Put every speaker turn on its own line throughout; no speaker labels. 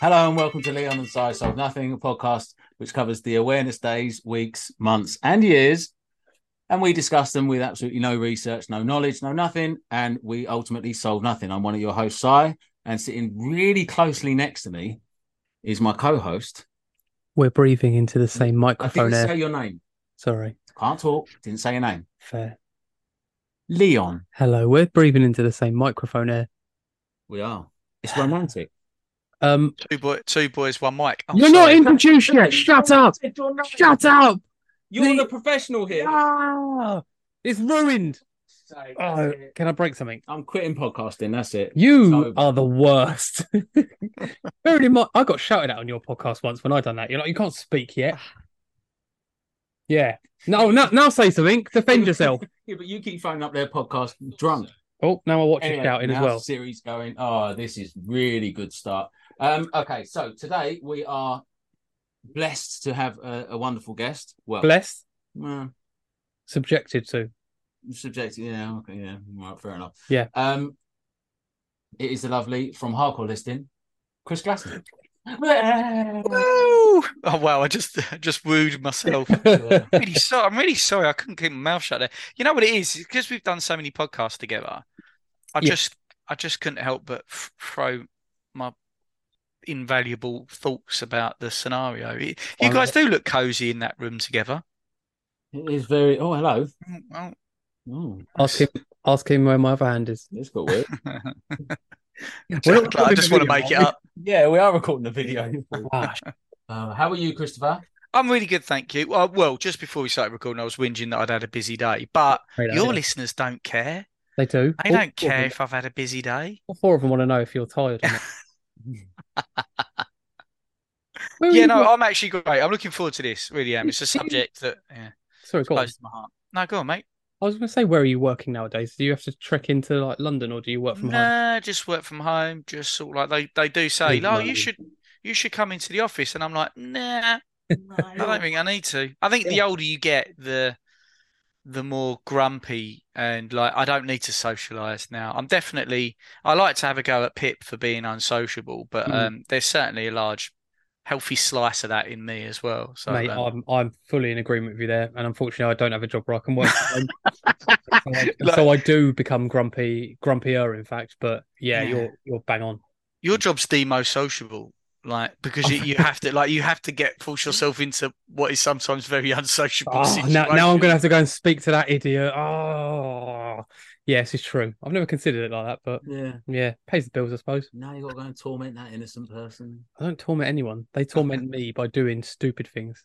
Hello and welcome to Leon and Si Solve Nothing, a podcast which covers the awareness days, weeks, months, and years. And we discuss them with absolutely no research, no knowledge, no nothing. And we ultimately solve nothing. I'm one of your hosts, Si, and sitting really closely next to me is my co host.
We're breathing into the same microphone.
I didn't
air.
say your name.
Sorry.
Can't talk. Didn't say your name.
Fair.
Leon.
Hello. We're breathing into the same microphone air.
We are. It's romantic.
Um,
Two boy, two boys, one mic. Oh,
you're not
sorry.
introduced yet. Shut up. Shut up.
You're
The-
the professional here.
Ah, it's ruined. Oh, can I break something?
I'm quitting podcasting. That's it.
You
So-
are the worst. Bearing in mind, I got shouted at on your podcast once when I done that. You're like, you can't speak yet. Yeah. No, now, now say something. Defend yourself.
Yeah, but you keep phoning up their podcast drunk.
Oh, now I watch you
Anyway,
shouting as well.
Siri's going. Oh, this is really good start. Um, okay, so today we are blessed to have a, a wonderful guest. Well,
Blessed,
well,
subjected to.
subjective. Yeah, okay, yeah, right, fair enough.
Yeah.
Um, it is the lovely from Hardcore Listing, Chris Glasson.
Woo! Oh wow! I just just wooed myself. really sorry. I'm really sorry. I couldn't keep my mouth shut there. You know what it is? Because we've done so many podcasts together. I
Yeah.
just I just couldn't help but f- throw my invaluable thoughts about the scenario. You guys do look cozy in that room together.
It is very. Oh, hello.
Mm, Well,
Oh,
Ask him. Ask him where my other hand is.
it's got weird.
I just want to make it up.
yeah, we are recording the video.
Ah,
Uh, how are you, Christopher?
I'm really good, thank you. Well, well, just before we started recording, I was whinging that I'd had a busy day, but
great
your
idea.
listeners don't care.
They do.
They
All
don't care if I've had a busy day.
all four of them want to know if you're tired. Or not. Where
Yeah, no? I'm actually great. I'm looking forward to this. Really am. It's a subject that yeah,
Sorry, go on.
close to my heart. No, go on, mate.
I was going to say, where are you working nowadays? Do you have to trek into like London, or do you work from home?
Nah, just work from home. Just sort of like they, they do say,
no,
oh, you should you should come into the office, and I'm like, nah, I don't think I need to. I think the older you get, the the more grumpy and like I don't need to socialize now. I'm definitely I like to have a go at Pip for being unsociable, but
Mm.
um, there's certainly a large healthy slice of that in me as well. So
Mate,
um,
I'm I'm fully in agreement with you there, and unfortunately, I don't have a job where I can work. so, I, so I do become grumpy, grumpier, in fact. But yeah,
Yeah.
you're you're bang on.
your job's the most sociable like because you, you have to like you have to get force yourself into what is sometimes very unsociable
Oh,
situations.
now, now I'm going to have to go and speak to that idiot. Oh, yes, it's true. I've never considered it like that, but
Yeah.
yeah, pays the bills, I suppose.
Now you got to go and torment that innocent person.
I don't torment anyone. They torment me by doing stupid things.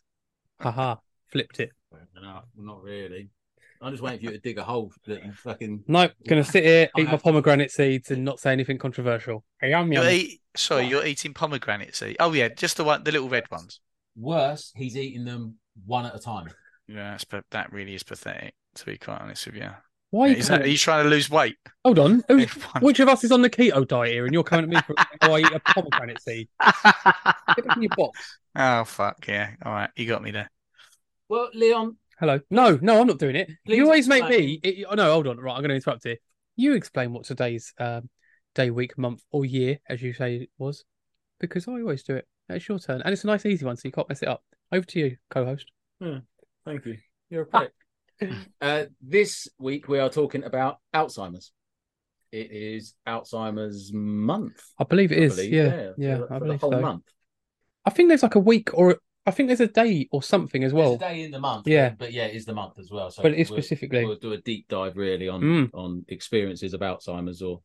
Haha, flipped it.
No, not really. I'm just waiting for you to dig a hole that you fucking.
No, gonna sit here, eat my pomegranate seeds, and not say anything controversial. Yum
You're eat, sorry, you're eating pomegranate seed. Oh yeah, just the one, the little red ones.
Worse, he's eating them one at a time.
Yeah, that's, pa- that really is pathetic. To be quite honest with you,
Why? Are you
is that, are you trying to lose weight?
Hold on. Who's, which of us is on the keto diet here? And you're coming at me for how I eat a pomegranate seed? Get back in your box.
oh fuck yeah! All right, you got me there.
Well, Leon,
Hello. No, no, I'm not doing it.
Please
you always make
explain.
me. It, oh, no, hold on. Right, I'm going to interrupt here. You explain what today's um, day, week, month, or year, as you say it was, because I always do it. It's your turn, and it's a nice, easy one, so you can't mess it up. Over to you, co-host.
thank you. You're a prick. uh, this week we are talking about Alzheimer's. It is Alzheimer's month.
I believe it
I
is.
believe,
yeah, yeah,
for,
I
for
believe
the whole
so.
month.
I think there's like a week, or I think there's a day or something as well.
There's a day in the month.
Yeah.
but, but yeah, it is the month as well. So
But it is
we'll-
specifically.
We'll do a deep dive really on
Mm.
on experiences of Alzheimer's or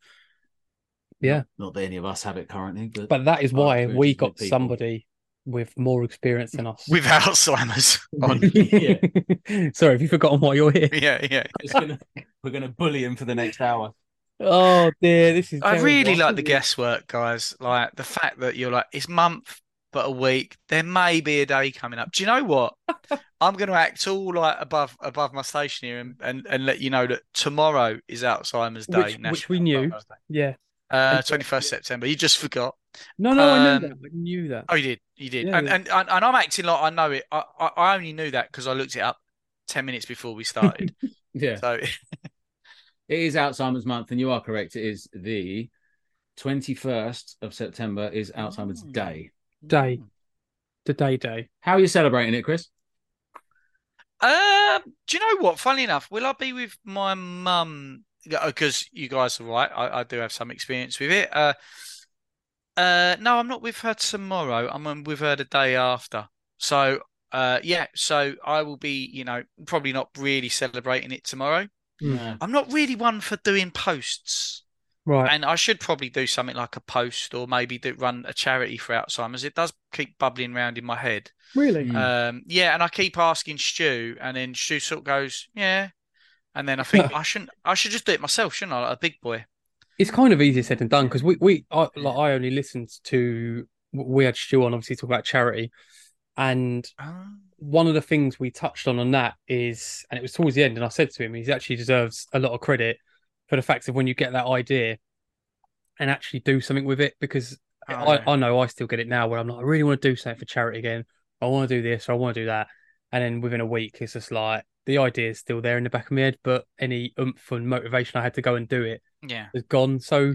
Yeah.
Not, not that any of us have it currently, but
But that is why we got
people.
somebody with more experience than us.
With Alzheimer's on.
Yeah.
Sorry, have you forgotten why you're here?
yeah, yeah.
Gonna, we're gonna bully him for the next hour.
Oh dear, this is.
I
terrible.
really like the guesswork, guys. Like the fact that you're like, it's month, but a week. There may be a day coming up. Do you know what? I'm going to act all like above above my station here and, and, and let you know that tomorrow is Alzheimer's Day.
Which- which we knew. Yeah.
Uh, 21st September. You just forgot.
No, no, I
Um,
knew that. I knew that.
Oh, you did. You did.
Yeah,
and,
yeah.
and and and I'm acting like I know it. I I, I only knew that because I looked it up ten minutes before we started.
Yeah,
so
it is Alzheimer's month, and you are correct. It is the 21st of September is Alzheimer's
Mm.
Day.
Day. The day day.
How are you celebrating it, Chris?
Um, do you know what? Funny enough, will I be with my mum? Because you guys are right, I, I do have some experience with it. Uh, uh, no, I'm not with her tomorrow. I'm um, with her the day after. So, uh, yeah. So I will be, you know, probably not really celebrating it tomorrow.
Mm.
Yeah.
I'm not really one for doing posts,
Right.
and I should probably do something like a post or maybe do run a charity for Alzheimer's. It does keep bubbling around in my head.
really?
Mm.
Um, yeah, and I keep asking Stu, and then Stu sort of goes, "Yeah," and then I think I shouldn't. I should just do it myself, shouldn't I? Like a big boy.
It's kind of easier said than done because we we I, like I only listened to we had Stu on obviously talk about charity, and one of the things we touched on on that is, and it was towards the end, and I said to him, he actually deserves a lot of credit for the fact of when you get that idea and actually do something with it because
Oh,
I,
yeah.
I know I still get it now where I'm like, I really want to do something for charity again. I want to do this or I want to do that. And then within a week, it's just like the idea is still there in the back of my head, but any oomph and motivation I had to go and do it
Yeah.
is gone. So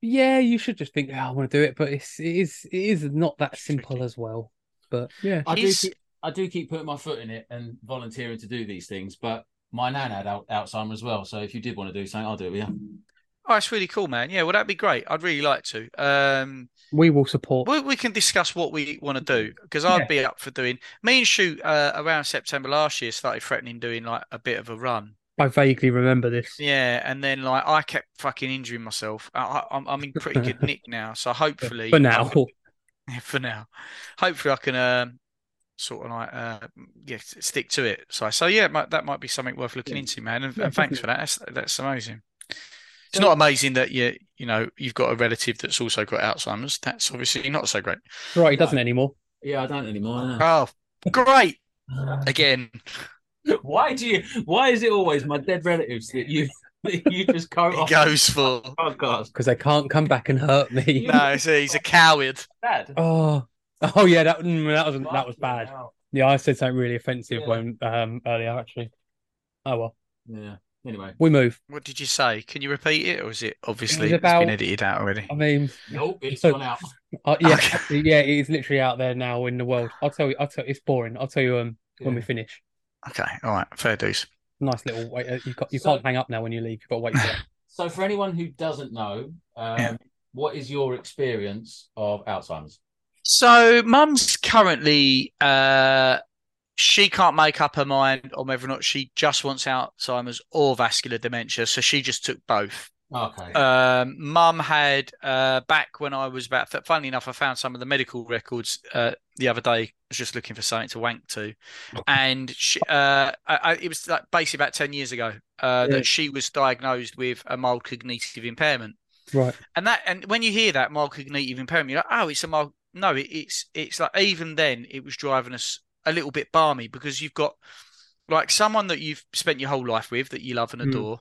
yeah, you should just think, oh, I want to do it, but it's it is it is not that simple as well. But yeah,
I do, keep, I do keep putting my foot in it and volunteering to do these things, but my nan had al- Alzheimer's as well. So if you did want to do something, I'll do it with you.
Oh, it's really cool, man. Yeah, well, that'd be great. I'd really like to. Um,
we will support.
we, we can discuss what we want to do because I'd
Yeah.
be up for doing. Me and Shoot uh, around September last year started threatening doing like a bit of a run.
I vaguely remember this.
Yeah, and then like I kept fucking injuring myself. I, I, I'm I'm in pretty good nick now, so hopefully
For now,
can- Yeah, for now. Hopefully, I can um, sort of like uh, yeah stick to it. So I so yeah, might, that might be something worth looking
Yeah.
into, man. And, and thanks for that. That's that's amazing. It's not amazing that you you know you've got a relative that's also got Alzheimer's. That's obviously not so great.
right? He doesn't anymore.
Yeah, I don't anymore. no.
Oh, great again.
Why do you? Why is it always my dead relatives that you that you just go
He
off
goes for
podcast?
because they can't come back and hurt me.
no. He's a, he's a coward.
Dad.
Oh, oh yeah, that mm, that was that was bad.
hell.
Yeah, I said something really offensive
Yeah.
when um earlier actually. Oh well,
Yeah. Anyway,
we move.
What did you say? Can you repeat it, or is it obviously it's
about-
been edited out already?
I mean,
nope, it's
So-
gone out.
uh, yeah,
Okay.
yeah, it is literally out there now in the world. I'll tell you, I'll tell it's boring. I'll tell you um when we
Yeah.
finish.
Okay, all right, fair dues.
Nice little wait. Uh, you got you
So-
can't hang up now when you leave. You've got to wait for that.
So, for anyone who doesn't know, um,
Yeah.
what is your experience of Alzheimer's?
So, mum's currently uh, she can't make up her mind on whether or not she just wants Alzheimer's or vascular dementia. So she just took both.
Okay.
Um, mum had uh, back when I was about. Funnily enough, I found some of the medical records uh, the other day. I was just looking for something to wank to, and she, uh, I, I, it was like basically about ten years ago uh,
Yeah.
that she was diagnosed with a mild cognitive impairment.
Right.
And that, and when you hear that mild cognitive impairment, you're like, oh, it's a mild. No, it, it's it's like even then it was driving us a little bit balmy because you've got like someone that you've spent your whole life with that you love and
Mm.
adore,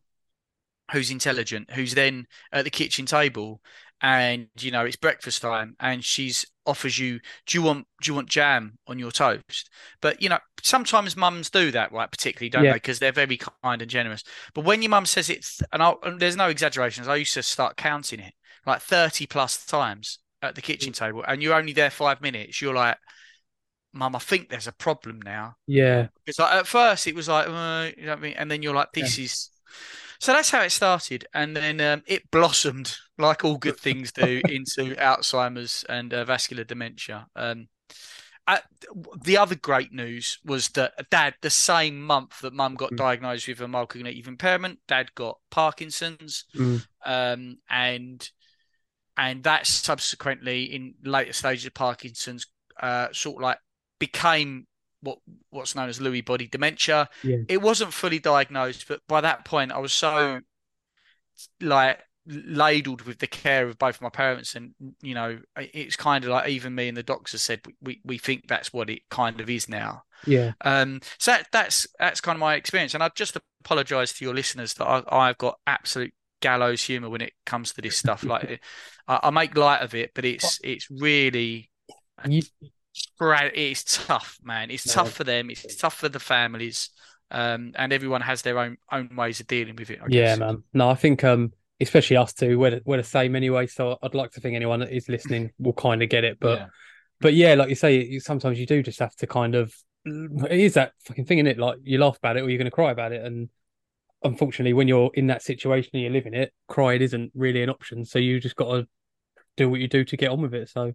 who's intelligent, who's then at the kitchen table, and you know it's breakfast time, and she's offers you, do you want do you want jam on your toast? But you know sometimes mums do that, right? Particularly, don't
Yeah.
they? Because they're very kind and generous. But when your mum says it, and, I'll, and there's no exaggerations, I used to start counting it like 30 plus times at the kitchen table, and you're only there five minutes. You're like, Mum, I think there's a problem now.
Yeah.
It's like at first it was like, uh, you know what I mean? And then you're like, this is. So that's how it started, and then um, it blossomed like all good things do into Alzheimer's and uh, vascular dementia. Um, uh, the other great news was that Dad, the same month that Mum got
Mm.
diagnosed with a mild cognitive impairment, Dad got Parkinson's,
Mm.
um, and and that subsequently in later stages of Parkinson's, uh, sort of like became what what's known as Lewy body dementia.
Yeah.
It wasn't fully diagnosed, but by that point, I was so like ladled with the care of both my parents, and you know, it's kind of like even me and the doctor said we we, think that's what it kind of is now.
Yeah.
Um, so that, that's that's kind of my experience, and I just apologise to your listeners that I, I've got absolute gallows humour when it comes to this stuff. Like, I, I make light of it, but it's it's really
You,
it's tough, man. It's
No.
tough for them. It's tough for the families, um, and everyone has their own own ways of dealing with it. I
yeah, man. No, I think um especially us two, we're the, we're the same anyway. So I'd like to think anyone that is listening will kind of get it. But
yeah.
but yeah, like you say, sometimes you do just have to kind of it is that fucking thing in it. Like you laugh about it or you're going to cry about it, and unfortunately, when you're in that situation and you're living it, crying isn't really an option. So you just got to do what you do to get on with it. So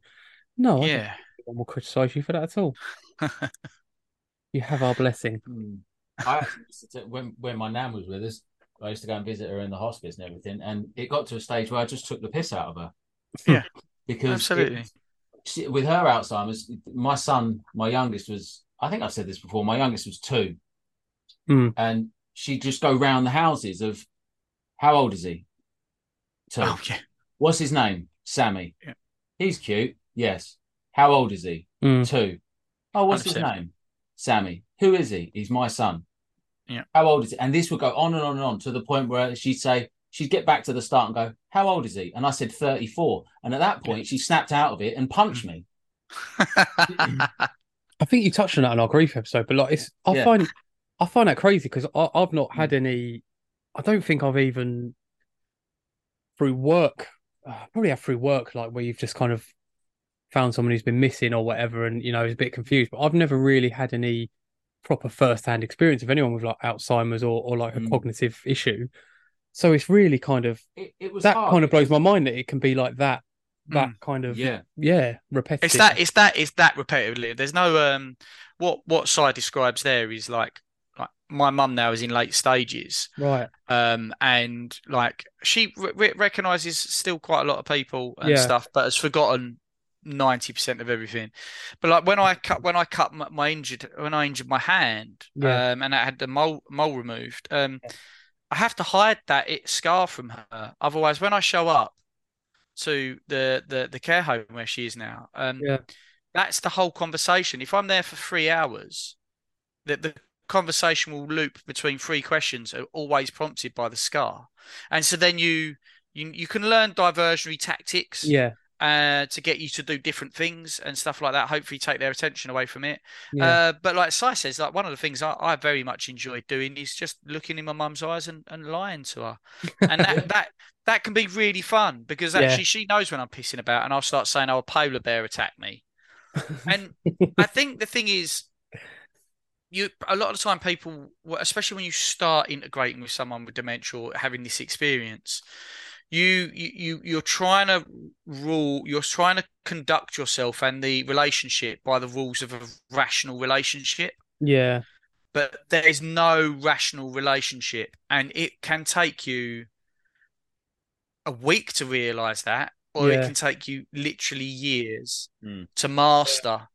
no, I don't
Yeah.
think anyone will criticise you for that at all. You have our blessing.
Hmm. I used to, when when my nan was with us, I used to go and visit her in the hospice and everything, and it got to a stage where I just took the piss out of her.
Yeah.
because
Absolutely.
it- she, with her Alzheimer's, my son, my youngest was, I think I've said this before, my youngest was two,
Hmm.
and she'd just go round the houses of, how old is he? Two.
Oh yeah.
What's his name? Sammy.
Yeah.
He's cute. Yes. How old is he?
Mm.
Two. Oh, what's his name? Sammy. Who is he? He's my son.
Yeah.
How old is he? And this would go on and on and on to the point where she'd say, she'd get back to the start and go, How old is he? And I said 34. And at that point, she snapped out of it and punched me.
I think you touched on that in our grief episode, but like it's I
Yeah.
find I find that crazy because I've not had any. I don't think I've even through work, uh, probably have through work, like where you've just kind of found someone who's been missing or whatever, and you know is a bit confused. But I've never really had any proper first-hand experience of anyone with like Alzheimer's or or like a
Mm.
cognitive issue. So it's really kind of
It, it was
that
hard
kind of blows my mind that it can be like that, that kind of
Yeah.
yeah repetitive.
It's that it's that it's that repetitively. There's no um what what Si describes there is like like my mum now is in late stages.
right.
Um and like she re- re- recognizes still quite a lot of people and
Yeah.
stuff, but has forgotten 90% of everything. But like when I cut when I cut my, my injured when I injured my hand
Yeah.
um and I had the mole mole removed, um I have to hide that it scar from her. Otherwise when I show up to the the the care home where she is now, um
Yeah.
that's the whole conversation. If I'm there for three hours, the, the conversation will loop between three questions, are always prompted by the scar. And so then you you you can learn diversionary tactics
Yeah.
uh, to get you to do different things and stuff like that. Hopefully, take their attention away from it.
Yeah.
Uh, but like Si says, like one of the things I, I very much enjoyed doing is just looking in my mum's eyes and, and lying to her, and that that that can be really fun because
Yeah.
actually she knows when I'm pissing about, and I'll start saying, "Oh, a polar bear attacked me," and I think the thing is, you a lot of the time people, especially when you start integrating with someone with dementia or having this experience, you you you- you're trying to rule, you're trying to conduct yourself and the relationship by the rules of a rational relationship.
yeah.
But there is no rational relationship, and it can take you a week to realize that, or it can take you literally years
Mm.
to master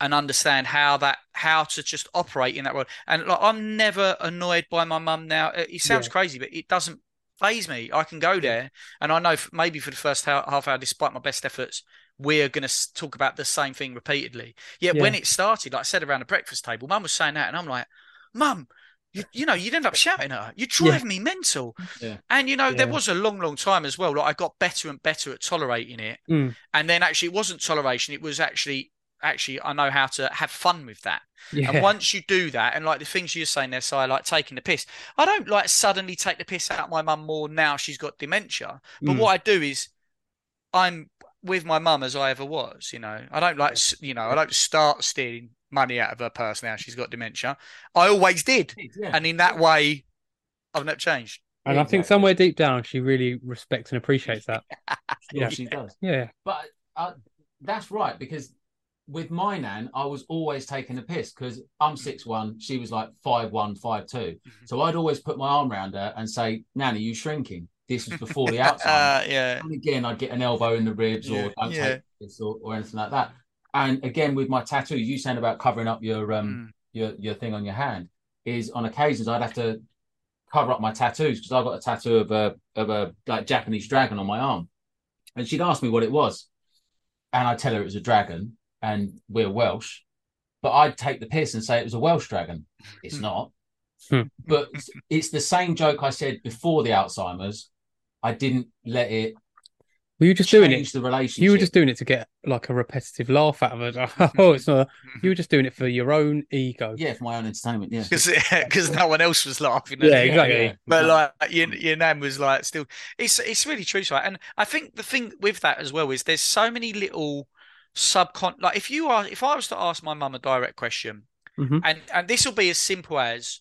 and understand how that how to just operate in that world. And like, I'm never annoyed by my mum now. It, sounds
Yeah.
crazy, but it doesn't phase me. I can go there, and I know maybe for the first ha- half hour, despite my best efforts, we're going to talk about the same thing repeatedly. Yet when it started, like I said around the breakfast table, mum was saying that, and I'm like, mum. You, you know, you'd end up shouting at her. You drive me mental.
Yeah.
And you know, there was a long, long time as well. Like I got better and better at tolerating it.
Mm.
And then actually, it wasn't toleration. It was actually, actually, I know how to have fun with that.
Yeah.
And once you do that, and like the things you're saying there, so I like taking the piss, I don't like suddenly take the piss out of my mum more now she's got dementia. But
Mm.
what I do is, I'm with my mum as I ever was. You know, I don't like, you know, I don't start stealing money out of her purse now she's got dementia. I always did,
Yeah.
and in that way, I've not changed.
And I think
Exactly.
somewhere deep down, she really respects and appreciates that.
Sure
Yeah.
she does.
Yeah.
But uh, that's right because with my nan, I was always taking a piss because I'm six one, she was like five one, five two. So I'd always put my arm around her and say, "Nanny, you shrinking?" This was before the outside.
Uh, yeah.
and again, I'd get an elbow in the ribs
Yeah,
or don't
yeah.
take this or, or anything like that. And again, with my tattoo, you saying about covering up your um
Mm.
your your thing on your hand is on occasions I'd have to cover up my tattoos because I've got a tattoo of a of a like Japanese dragon on my arm, and she'd ask me what it was, and I'd tell her it was a dragon, and we're Welsh, but I'd take the piss and say it was a Welsh dragon. It's not,
Hmm.
but it's, it's the same joke I said before the Alzheimer's. I didn't let it
Were you just doing it?
change the relationship.
You were just doing it to get like a repetitive laugh out of it. oh, it's not. You were just doing it for your own ego.
yeah for my own entertainment. Yeah,
because no one else was laughing. at
Yeah,
it.
exactly.
But like your your nan was like still it's it's really true, right? And I think the thing with that as well is there's so many little subcon like if you are if I was to ask my mum a direct question,
Mhm.
and and this will be as simple as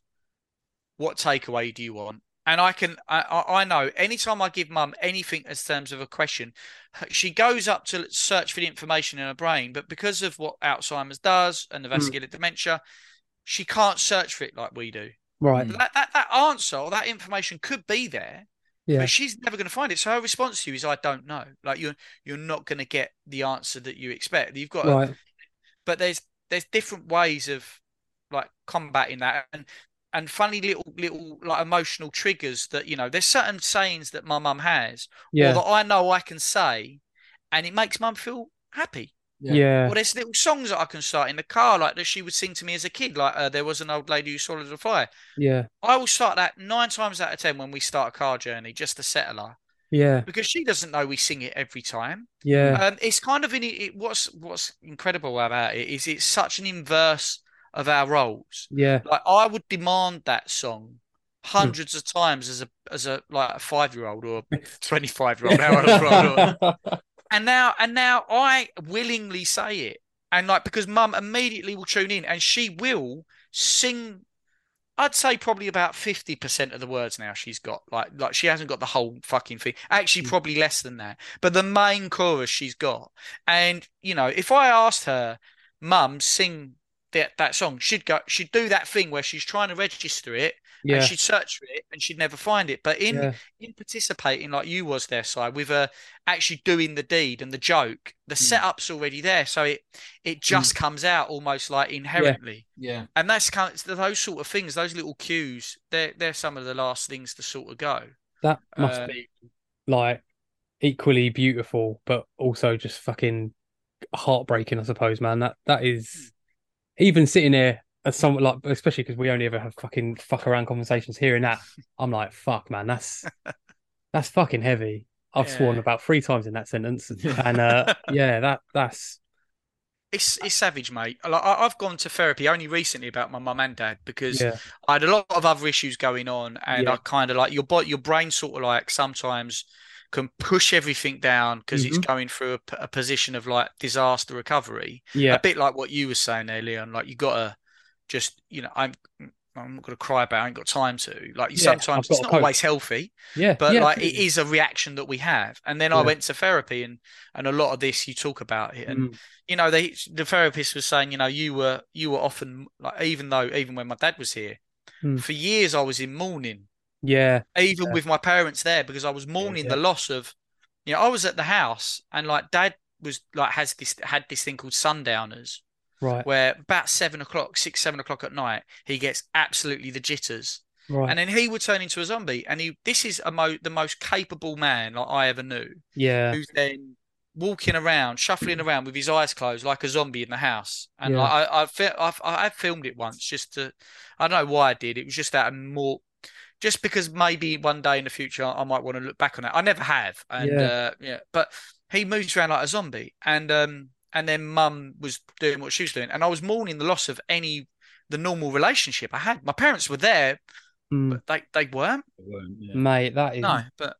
what takeaway do you want? And I can I I know anytime I give mum anything as terms of a question, she goes up to search for the information in her brain, but because of what Alzheimer's does and the
Mm.
vascular dementia, she can't search for it like we do.
Right.
Mm.
That, that that answer or that information could be there,
Yeah.
but she's never going to find it. So her response to you is, "I don't know." Like you're you're not going to get the answer that you expect. You've got,
Right.
but there's there's different ways of like combating that, and and funny little little like emotional triggers that you know. There's certain sayings that my mum has, or
Yeah.
that I know I can say, and it makes mum feel happy.
Yeah.
Or there's little songs that I can start in the car, like that she would sing to me as a kid. Like uh, there was an old lady who swallowed a fly.
Yeah.
I will start that nine times out of ten when we start a car journey, just to settle her,
Yeah.
because she doesn't know we sing it every time.
Yeah.
Um, it's kind of in it, it. What's what's incredible about it is it's such an inverse of our roles.
Yeah.
Like I would demand that song hundreds of times as a as a like a five year old or twenty five year old, however old. And now and now I willingly say it. And like because mum immediately will tune in and she will sing I'd say probably about 50% of the words now she's got. Like like she hasn't got the whole fucking thing. Actually
Mm.
probably less than that. But the main chorus she's got. And you know, if I asked her, mum, sing that that song, she'd go she'd do that thing where she's trying to register it and
yeah.
she'd search for it and she'd never find it. But in
Yeah.
in participating like you was there, Si, with uh, actually doing the deed and the joke, the
Mm.
setup's already there, so it it just comes out almost like inherently.
yeah.
And that's kind of, those sort of things, those little cues. They're they're some of the last things to sort of go.
That must
Uh,
be like equally beautiful, but also just fucking heartbreaking, I suppose, man. That that is even sitting there as someone like, especially because we only ever have fucking fuck around conversations. here and that, I'm like, fuck, man, that's that's fucking heavy. I've sworn about three times in that sentence, and uh, yeah, that that's
It's it's savage, mate. Like I- I've gone to therapy only recently about my mum and dad because
yeah,
I had a lot of other issues going on, and
Yeah.
I kind of like your your brain sort of like sometimes can push everything down because it's going through a position of like disaster recovery.
yeah,
A bit like what you were saying there, Leon. Like you gotta just, you know, I'm I'm not gonna cry about. it, I ain't got time to. Like
Yeah,
sometimes it's not
cope.
always healthy,
yeah,
but
yeah,
like it
absolutely.
is a reaction that we have. And then I went to therapy, and and a lot of this you talk about it, and
Mm,
you know, they the therapist was saying, you know, you were you were often like even though even when my dad was here,
Hmm.
for years I was in mourning,
yeah,
even
Yeah.
with my parents there, because I was mourning
yeah.
the loss of, you know, I was at the house and like dad was like has this had this thing called sundowners,
right,
where about seven o'clock, six, seven o'clock at night, he gets absolutely the jitters.
right,
And then he would turn into a zombie. And he this is a mo- the most capable man like I ever knew
yeah,
who's then walking around, shuffling around with his eyes closed like a zombie in the house. And
Yeah.
like I, I, I've, I filmed it once just to, I don't know why I did. It was just that more, just because maybe one day in the future I might want to look back on it. I never have, and
Yeah.
uh, yeah, but he moves around like a zombie, and um, and then Mum was doing what she was doing, and I was mourning the loss of any the normal relationship I had. My parents were there,
Mm,
but they they weren't.
They weren't yeah.
mate, that is
No, but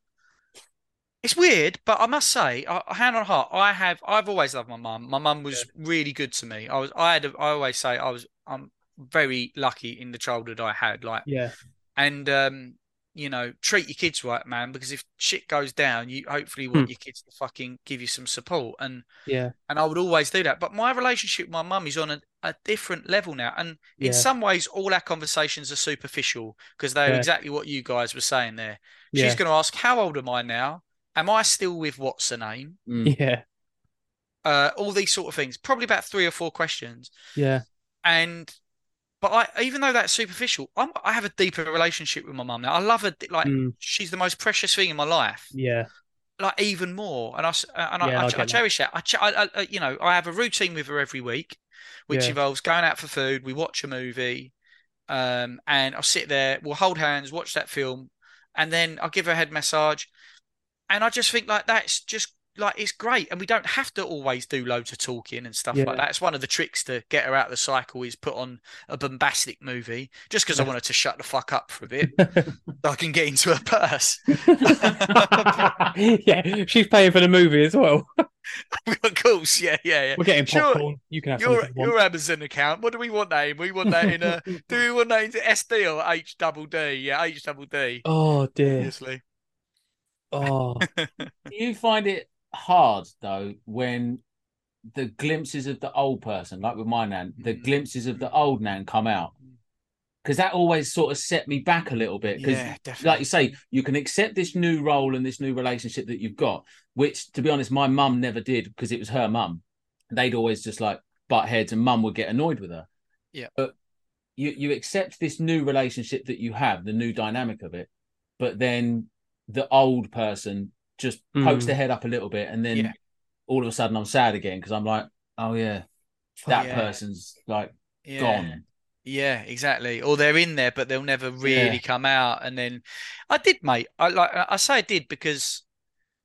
it's weird. But I must say, uh, hand on heart, I have. I've always loved my mum. My mum was really good to me. I was. I had. A, I always say I was. I'm very lucky in the childhood I had. Like,
yeah,
and um, you know, treat your kids right, man. Because if shit goes down, you hopefully want
Hmm.
your kids to fucking give you some support. And
yeah,
and I would always do that. But my relationship with my mum is on a, a different level now. And in some ways, all our conversations are superficial because they're
Yeah.
exactly what you guys were saying there.
yeah,
She's going to ask, How old am I now? Am I still with what's her name?
Mm.
yeah,
Uh, all these sort of things. Probably about three or four questions.
yeah,
And, but I, even though that's superficial, I'm, I have a deeper relationship with my mum now. I love her. Like,
Mm,
she's the most precious thing in my life.
yeah,
like even more and i uh, and I,
Yeah,
I,
I
I
that.
cherish that I, I, I uh, you know i have a routine with her every week which
Yeah.
involves going out for food we watch a movie um and i'll sit there we'll hold hands watch that film and then i'll give her a head massage and i just think like that's just like it's great, and we don't have to always do loads of talking and stuff
Yeah.
like that. It's one of the tricks to get her out of the cycle is put on a bombastic movie just because I wanted to shut the fuck up for a bit, so I can get into her purse.
yeah, she's paying for the movie as well.
of course, yeah, yeah, yeah.
We're getting
Sure,
popcorn. You can have
Your
you
your Amazon account. What do we want that in? We want that in a. do we want that SD or H double D? Yeah, H double D.
Oh dear.
Obviously.
Oh,
Do you find it hard though when the glimpses of the old person, like with my nan, the
Mm.
glimpses of the old nan come out? Because that always sort of set me back a little bit. Because,
Yeah,
like you say, you can accept this new role and this new relationship that you've got, which, to be honest, my mum never did because it was her mum. They'd always just like butt heads, and mum would get annoyed with her.
Yeah.
But you you accept this new relationship that you have, the new dynamic of it, but then the old person just pokes
Mm.
their head up a little bit, and then
Yeah.
all of a sudden I'm sad again because I'm like, oh yeah, that
Yeah.
person's like
yeah.
gone.
Yeah, exactly. Or they're in there, but they'll never really come out. And then I did, mate. I like I say I did because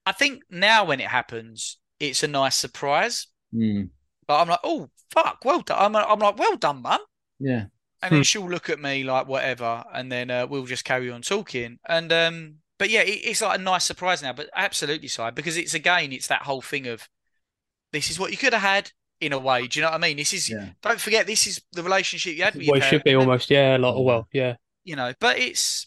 I think now when it happens, it's a nice surprise.
Mm,
But I'm like, oh fuck, well done. I'm, I'm like, well done, mum.
yeah,
And then
Hmm.
she'll look at me like whatever, and then uh, we'll just carry on talking. And um, but yeah, it, it's like a nice surprise now. But absolutely, side because it's again, it's that whole thing of this is what you could have had in a way. Do you know what I mean? This is
yeah,
don't forget this is the relationship you had with
well,
your
it should be
parents.
almost. Yeah, like oh
Yeah.
well, yeah.
you know but it's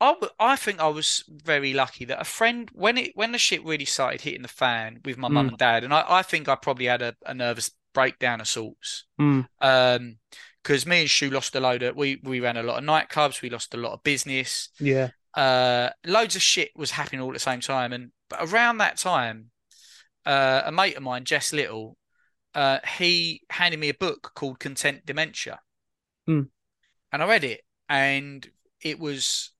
I, I think I was very lucky that a friend when it when the shit really started hitting the fan with my mum
Mm.
and dad and I, I think I probably had a, a nervous breakdown of sorts
Mm.
um because me and Shu lost a load of we we ran a lot of nightclubs we lost a lot of business
Yeah.
Uh loads of shit was happening all at the same time and but around that time uh a mate of mine Jess Little uh he handed me a book called Content Dementia
Hmm.
and I read it and it was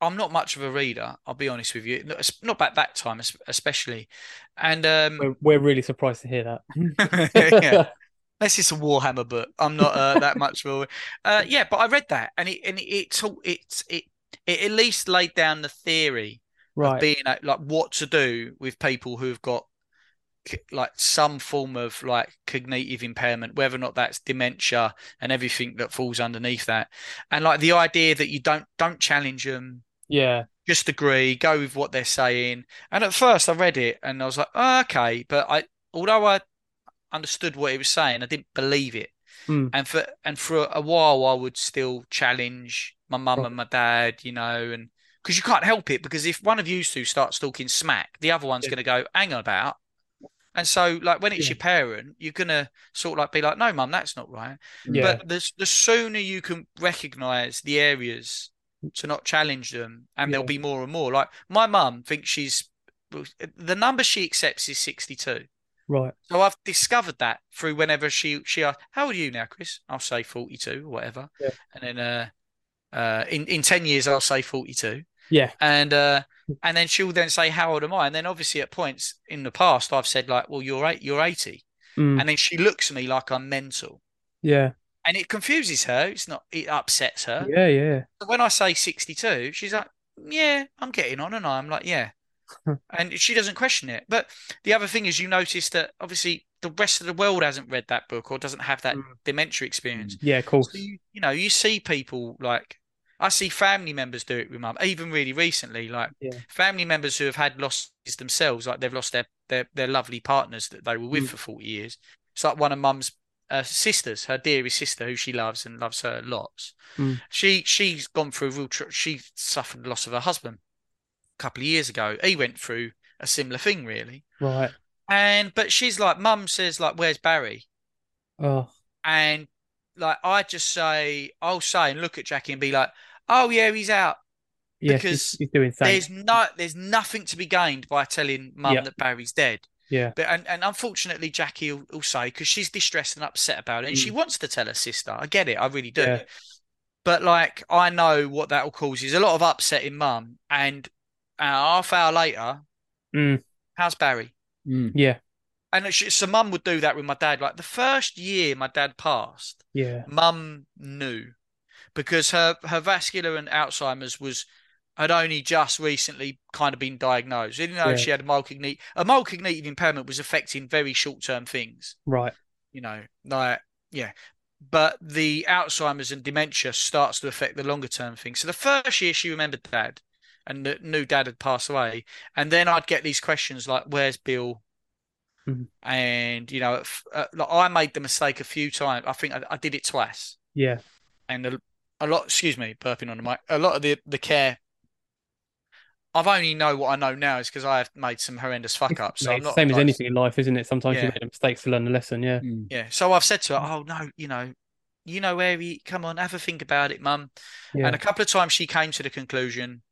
I'm not much of a reader I'll be honest with you not at that time especially and um
We're, we're really surprised to hear that.
yeah Unless it's a Warhammer book, I'm not uh, that much for. Uh, yeah, but I read that, and it and it it, it it it at least laid down the theory of
Right.
being like what to do with people who've got like some form of like cognitive impairment, whether or not that's dementia and everything that falls underneath that, and like the idea that you don't don't challenge them,
Yeah.
just agree, go with what they're saying. And at first, I read it and I was like, oh, okay, but I although I understood what he was saying, I didn't believe it.
Mm.
And for and for a while, I would still challenge my mum
Right.
and my dad, you know, and because you can't help it, because if one of you two starts talking smack, the other one's
Yeah.
going to go, hang on about. And so, like when it's
Yeah.
your parent, you're gonna sort of like be like, no, mum, that's not right.
Yeah.
But the the sooner you can recognize the areas to not challenge them, and there'll be more and more. Like my mum thinks she's the number she accepts is 62.
Right.
So I've discovered that through whenever she she asks, how old are you now, Chris? I'll say 42 or whatever.
Yeah.
And then uh uh in, in 10 years I'll say 42.
Yeah.
And uh and then she'll then say, How old am I? And then obviously at points in the past I've said like, Well, you're eight you're 80.
Mm.
And then she looks at me like I'm mental.
Yeah.
And it confuses her. It's not it upsets her.
Yeah. Yeah.
So when I say 62, she's like, Yeah, I'm getting on and I'm like, Yeah. and she doesn't question it. But the other thing is you notice that obviously the rest of the world hasn't read that book or doesn't have that
Mm.
dementia experience.
Yeah. Of course.
So you, you know, you see people like I see family members do it with mum, even really recently, like
Yeah.
family members who have had losses themselves, like they've lost their their, their lovely partners that they were with
Mm.
for 40 years. It's like one of mum's uh, sisters, her dearest sister, who she loves and loves her lots.
Mm.
She she's gone through a real. Tr- she suffered the loss of her husband couple of years ago. He went through a similar thing, really.
Right.
And but she's like, mum says like, "Where's Barry?"
Oh.
And like I just say, I'll say and look at Jackie and be like, "Oh yeah, he's out."
Yeah.
Because
He's, he's doing things.
There's no, there's nothing to be gained by telling mum
Yeah.
that Barry's dead.
Yeah.
But and, and unfortunately, Jackie will, will say because she's distressed and upset about it, and she wants to tell her sister. I get it, I really do.
Mm. Yeah.
But like, I know what that will cause is a lot of upset in mum, and half hour later,
Mm.
how's Barry?
Mm.
Yeah.
And she, so mum would do that with my dad. Like the first year my dad passed,
Yeah.
mum knew because her her vascular and Alzheimer's was had only just recently kind of been diagnosed. Even though
Yeah.
she had a mild cognitive a mild cognitive impairment was affecting very short term things.
Right.
You know, like yeah. But the Alzheimer's and dementia starts to affect the longer term things. So the first year she remembered dad and kn- knew dad had passed away. And then I'd get these questions like, Where's Bill?
Mhm.
And you know, uh, like I made the mistake a few times. I think I, I did it twice
Yeah.
and a, a lot excuse me burping on the mic a lot of the the care i've only know what i know now is because i have made some horrendous fuck ups so
Mate,
not
the same as anything in life, isn't it? Sometimes
Yeah.
you make mistakes to learn a lesson. Yeah.
Mm.
yeah so i've said to her oh no you know you know where he come on have a think about it mum
Yeah.
and a couple of times she came to the conclusion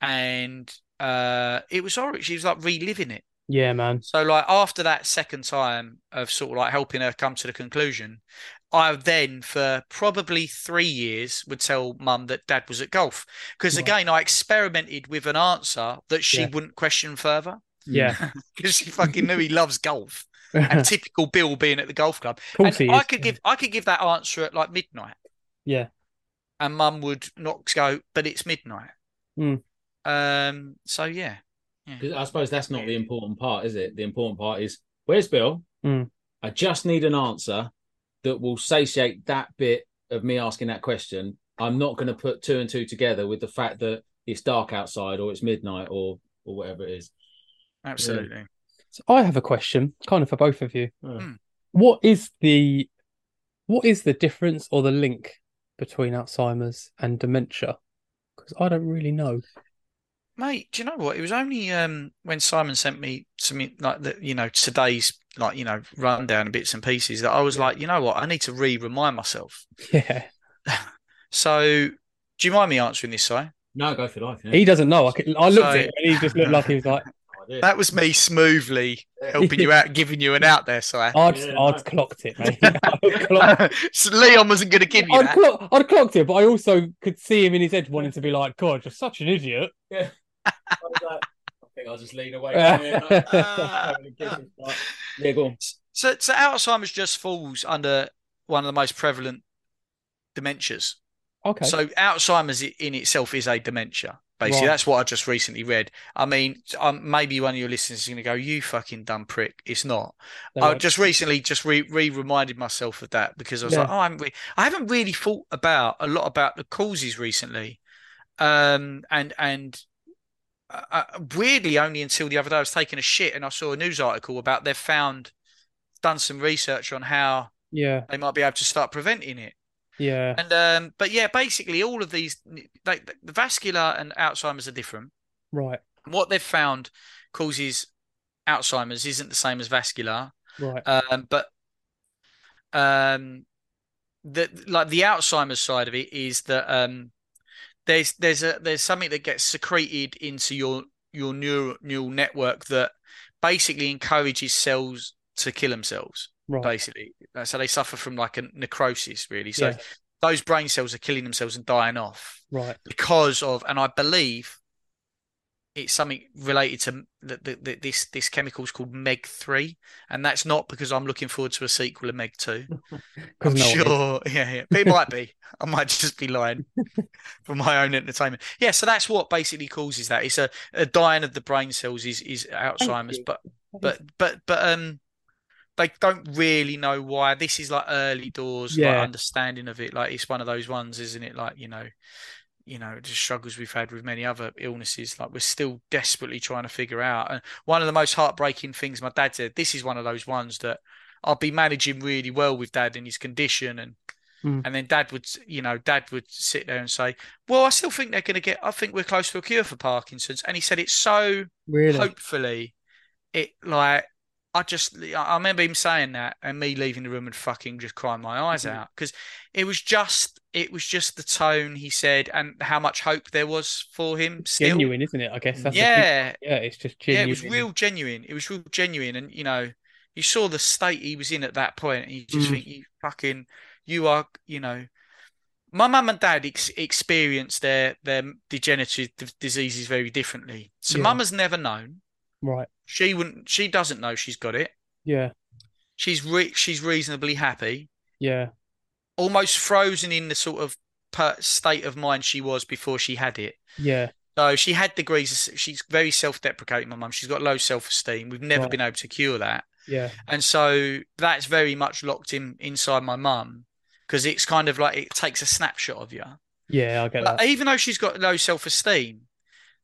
and uh it was horrible she was like reliving it
Yeah, man.
so like after that second time of sort of like helping her come to the conclusion I then, for probably three years, would tell mum that dad was at golf. Because
Right.
again, I experimented with an answer that she
Yeah.
wouldn't question further
Yeah.
because she fucking knew he loves golf. And typical Bill being at the golf club. And I could give I could give that answer at like midnight,
Yeah.
and mum would not go, but it's midnight.
Mm.
Um. So yeah,
I suppose that's not the important part, is it? The important part is where's Bill?
Mm.
I just need an answer that will satiate that bit of me asking that question. I'm not going to put two and two together with the fact that it's dark outside or it's midnight or or whatever it is.
Absolutely.
So I have a question, kind of for both of you.
Hmm.
What is the what is the difference or the link between Alzheimer's and dementia? Because I don't really know.
Mate, do you know what? It was only um when Simon sent me some like the you know today's like you know rundown and bits and pieces that I was
Yeah.
like, you know what? I need to re-remind myself.
Yeah.
So, do you mind me answering this, Si?
No, go for life. Yeah.
He doesn't know. I, could, I looked
So-
at him and he just looked like he was like,
Idea.
That was me smoothly helping you out, giving you an out there, Si.
I'd,
Yeah,
I'd
no.
clocked it, mate. I'd, clocked,
so Leon wasn't going to give you
I'd,
that.
clock, I'd clocked it, but I also could see him in his head wanting to be like, God, you're such an idiot.
I was like, I think I'll just lean away from here. Having a kiss and start. yeah, go on.
So, so Alzheimer's just falls under one of the most prevalent dementias.
Okay.
So Alzheimer's in itself is a dementia. Basically,
Right.
that's what I just recently read. I mean, um, maybe one of your listeners is going to go, "You fucking dumb prick." It's not.
So,
I just recently just re, re reminded myself of that because I was
Yeah.
like, "Oh, I haven't, re- I haven't really thought about a lot about the causes recently." Um, and and uh, weirdly, only until the other day, I was taking a shit and I saw a news article about they've found, done some research on how
yeah,
they might be able to start preventing it.
yeah,
And um, but yeah, basically all of these, like the vascular and Alzheimer's are different.
right,
What they've found causes Alzheimer's isn't the same as vascular,
right,
um, but um, the like the Alzheimer's side of it is that um, there's there's a there's something that gets secreted into your your neural neural network that basically encourages cells to kill themselves.
right.
Basically, Uh, so they suffer from like a necrosis, really. So
Yeah.
those brain cells are killing themselves and dying off
Right.
because of, and I believe it's something related to the, the, this this chemical is called Meg three, and that's not because I'm looking forward to a sequel of Meg two. I'm
no,
sure, yeah, yeah, but it might be. I might just be lying for my own entertainment. Yeah, so that's what basically causes that. It's a, a dying of the brain cells is is Alzheimer's, but but but but um they don't really know why this is like early doors like understanding of it like it's one of those ones isn't it like you know you know the struggles we've had with many other illnesses like we're still desperately trying to figure out and one of the most heartbreaking things my dad said this is one of those ones that I'll be managing really well with dad in his condition and
Mm.
and then dad would you know dad would sit there and say well I still think they're going to get I think we're close to a cure for Parkinson's and he said it's so
really.
hopefully it like I just I remember him saying that and me leaving the room and fucking just crying my eyes
Mhm.
out because it was just it was just the tone he said and how much hope there was for him still.
genuine, isn't it? I guess that's
yeah,
yeah. It's just
yeah,
genuine.
it was real genuine. It was real genuine, and you know, you saw the state he was in at that point, and you just
Mm.
think you fucking you are, you know. My mum and dad ex- experienced their their degenerative d- diseases very differently. So
Yeah.
mum has never known.
Right.
She wouldn't. She doesn't know she's got it.
Yeah.
She's re- she's reasonably happy,
Yeah.
almost frozen in the sort of per- state of mind she was before she had it.
Yeah.
So she had degrees. She's very self-deprecating. My mum. She's got low self-esteem. We've never
Right.
been able to cure that,
Yeah.
and so that's very much locked in inside my mum because it's kind of like it takes a snapshot of you.
Yeah, I get that.
even though she's got low self-esteem,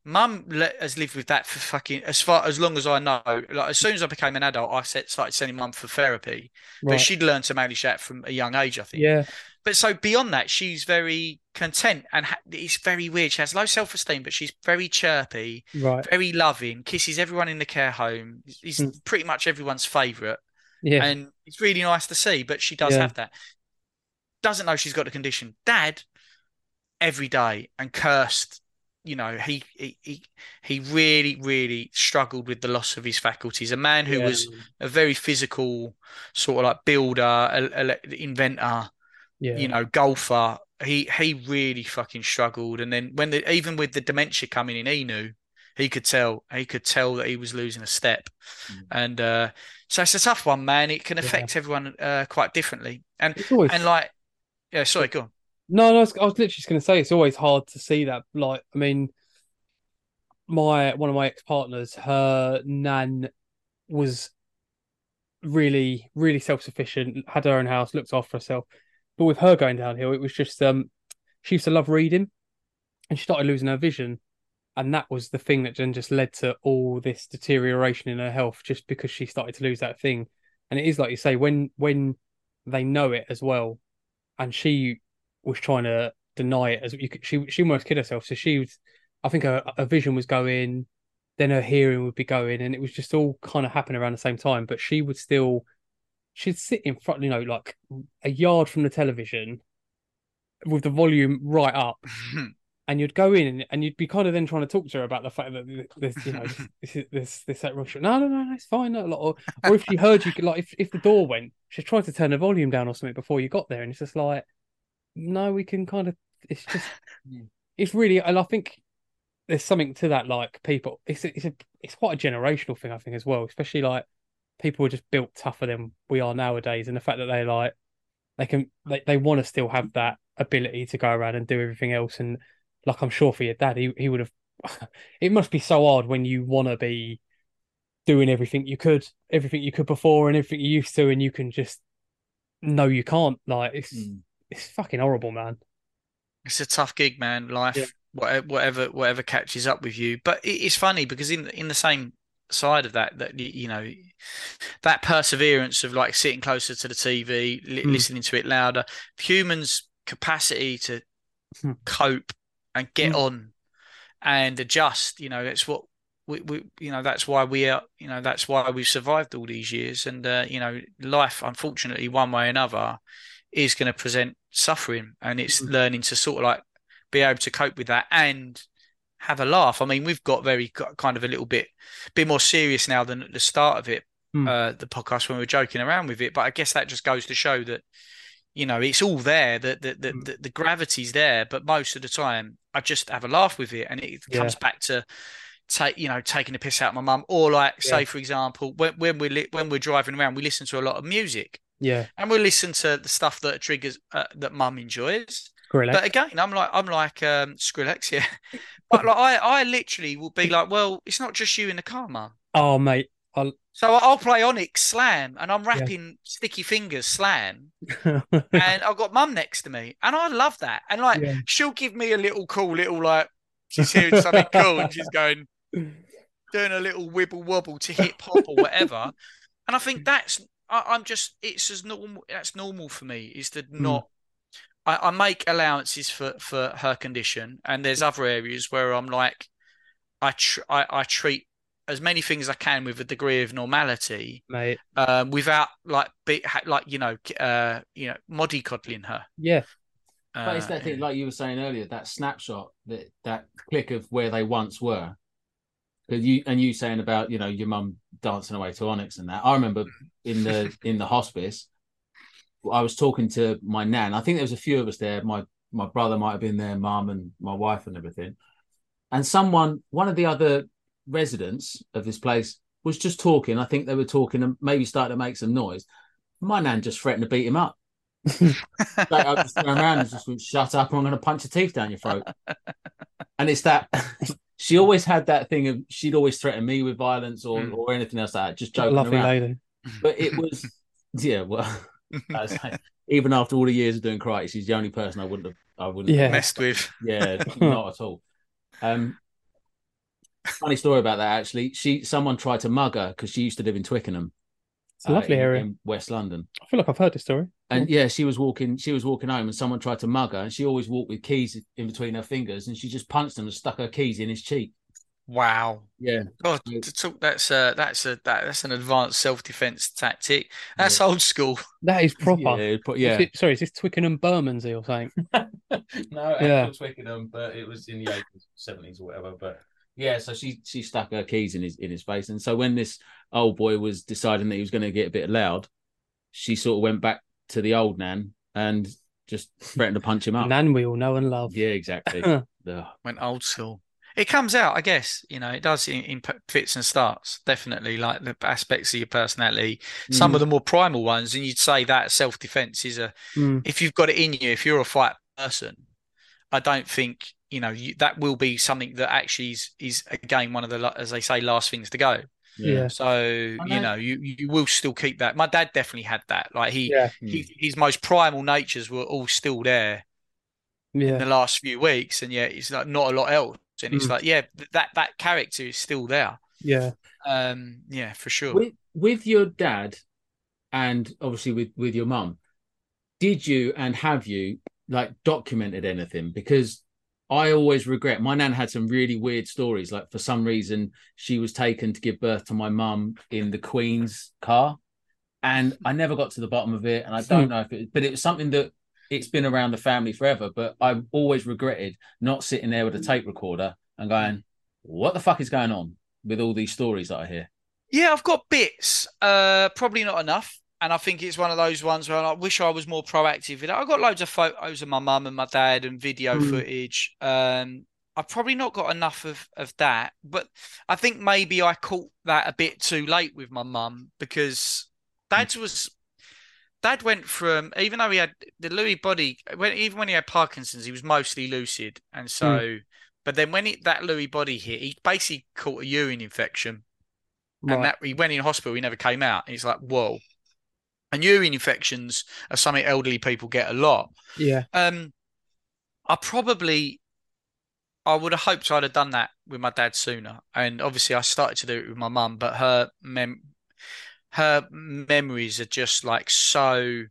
mum le- has lived with that for fucking as far as long as I know. Like as soon as I became an adult, I set, started sending mum for therapy. But she'd learned to manage that from a young age, I think.
Yeah.
But so beyond that, she's very content and ha- it's very weird. She has low self-esteem, but she's very chirpy,
Right.
very loving, kisses everyone in the care home. He's
Mm.
pretty much everyone's favourite,
Yeah.
and it's really nice to see. But she does
Yeah.
have that. Doesn't know she's got the condition. Dad, every day and cursed. You know, he he he, really really struggled with the loss of his faculties. A man who
Yeah,
was a very physical sort of like builder, a, a- inventor
yeah.
you know, golfer. He he really fucking struggled, and then when the even with the dementia coming in, he knew he could tell he could tell that he was losing a step,
Mm.
and uh, so it's a tough one, man. It can
Yeah.
affect everyone uh, quite differently, and
always
and like yeah, sorry, go on.
No, no, I was, I was literally just going to say it's always hard to see that. Like, I mean, my one of my ex-partners, her nan was really, really self-sufficient, had her own house, looked after herself. But with her going downhill, it was just um, she used to love reading, and she started losing her vision, and that was the thing that then just led to all this deterioration in her health, just because she started to lose that thing. And it is like you say, when when they know it as well, and she was trying to deny it as you could, she she almost killed herself. So she was, I think her, her vision was going, then her hearing would be going, and it was just all kind of happening around the same time. But she would still, she'd sit in front, you know, like a yard from the television, with the volume right up, and you'd go in and, and you'd be kind of then trying to talk to her about the fact that this, you know, this is this this that wrong. No, no, no, no, it's fine. No, like, or, or if she heard you, like if if the door went, she tried to turn the volume down or something before you got there, and it's just like, no, we can kind of. It's just, it's really, and I think there's something to that. Like people, it's it's a it's quite a generational thing, I think, as well. Especially like people are just built tougher than we are nowadays, and the fact that they like they can they, they want to still have that ability to go around and do everything else and like I'm sure for your dad he, he would have it must be so hard when you want to be doing everything you could everything you could before and everything you used to and you can just no you can't like it's
Mm.
It's fucking horrible man
It's a tough gig, man. Life,
Yeah.
whatever, whatever, whatever catches up with you. But it's funny because in in the same side of that, that you know, that perseverance of like sitting closer to the TV, li-
Mm.
listening to it louder, humans' capacity to
Hmm.
cope and get
Mm.
on and adjust. You know, that's what we, we you know that's why we are you know that's why we've survived all these years and uh, you know life unfortunately one way or another is going to present suffering and it's
Mhm.
learning to sort of like be able to cope with that and have a laugh i mean we've got very kind of a little bit bit more serious now than at the start of it
Hmm.
uh the podcast when we were joking around with it but i guess that just goes to show that you know it's all there the the the,
Hmm.
the, the gravity's there but most of the time i just have a laugh with it and it
Yeah.
comes back to take you know taking the piss out of my mum or like say for example when when we li- when we're driving around we listen to a lot of music
yeah.
And we listen to the stuff that triggers uh, that mum enjoys.
Skrillex.
but again i'm like i'm like um skrillex yeah. But like i i literally will be like well it's not just you in the car mum.
Oh mate I'll...
so i'll play onyx slam and i'm rapping sticky fingers slam. And i've got mum next to me and i love that. And like
Yeah.
she'll give me a little cool little like she's hearing something cool and she's going doing a little wibble wobble to hip hop or whatever. And I think that's I, I'm just it's as normal. That's normal for me. Is to not. I, I make allowances for for her condition, and there's other areas where I'm like, I tr- I, I treat as many things as I can with a degree of normality,
mate
um, without like be ha- like you know uh you know mollycoddling her.
yeah
But it's
Uh,
that thing, like you were saying earlier, that snapshot, that that click of where they once were. 'Cause you and you saying about you know your mum dancing away to Onyx and that. I remember in the in the hospice, I was talking to my nan. I think there was a few of us there. My my brother might have been there, mum and my wife and everything. And someone, one of the other residents of this place, was just talking. I think they were talking and maybe started to make some noise. My nan just threatened to beat him up. like I just turned around and just went, shut up, or I'm going to punch your teeth down your throat. And it's that, she always had that thing of she'd always threaten me with violence or,
Mm.
or anything else like that, just
What a
joking
lovely
around.
lady.
But it was, yeah, well, I say, even after all the years of doing karate, she's the only person I wouldn't have, I wouldn't,
Yeah.
have,
Messed with.
yeah, not at all. Um, funny story about that actually. She, someone tried to mug her because she used to live in Twickenham,
It's a lovely
in-
area.
in West London.
I feel like I've heard this story.
And yeah, she was walking. She was walking home, and someone tried to mug her. And she always walked with keys in between her fingers, and she just punched him and stuck her keys in his cheek.
Wow.
Yeah,
God, to talk, that's a that's a that, that's an advanced self defense tactic. That's old school.
That is proper.
Yeah, but yeah.
Is it- sorry, is this Twickenham Bermondsey or something?
no,
Yeah.
actual Twickenham, but it was in the eighties, seventies, or whatever. But yeah, so she she stuck her keys in his in his face, and so when this old boy was deciding that he was going to get a bit loud, she sort of went back to the old nan and just threatened to punch him up.
Nan we all know and love.
Yeah, exactly. Ugh.
Went old school. It comes out, I guess. You know, it does in, in fits and starts. Definitely, like the aspects of your personality. Some
Mm.
of the more primal ones, and you'd say that self defense is a.
Mm.
If you've got it in you, if you're a fight person, I don't think you know you, that will be something that actually is is again one of the as they say last things to go.
Yeah.
So you
know.
know you you will still keep that. My dad definitely had that. Like he,
Yeah.
he his most primal natures were all still there in the last few weeks, and yet it's like not a lot else. And it's
Mm.
like yeah, that that character is still there.
Yeah.
Um, yeah, for sure.
with with your dad and obviously with with your mum did you and have you like documented anything because i always regret my nan had some really weird stories like for some reason she was taken to give birth to my mum in the queen's car and i never got to the bottom of it and i don't know if it but it was something that it's been around the family forever but i've always regretted not sitting there with a tape recorder and going what the fuck is going on with all these stories that i hear
Yeah, I've got bits. Uh, probably not enough. And I think it's one of those ones where I wish I was more proactive. with it. I've got loads of photos of my mum and my dad and video
Mm.
footage. Um, I've probably not got enough of, of that. But I think maybe I caught that a bit too late with my mum because dad's was dad went from even though he had the Lewy body when even when he had Parkinson's, he was mostly lucid. And so but then when it, that Lewy body hit, he basically caught a urine infection and that he went in hospital, he never came out. And he's like, whoa. And urine infections are something elderly people get a lot.
yeah.
Um, I probably, I would have hoped I'd have done that with my dad sooner. And obviously, I started to do it with my mum, but her mem, her memories are just like so.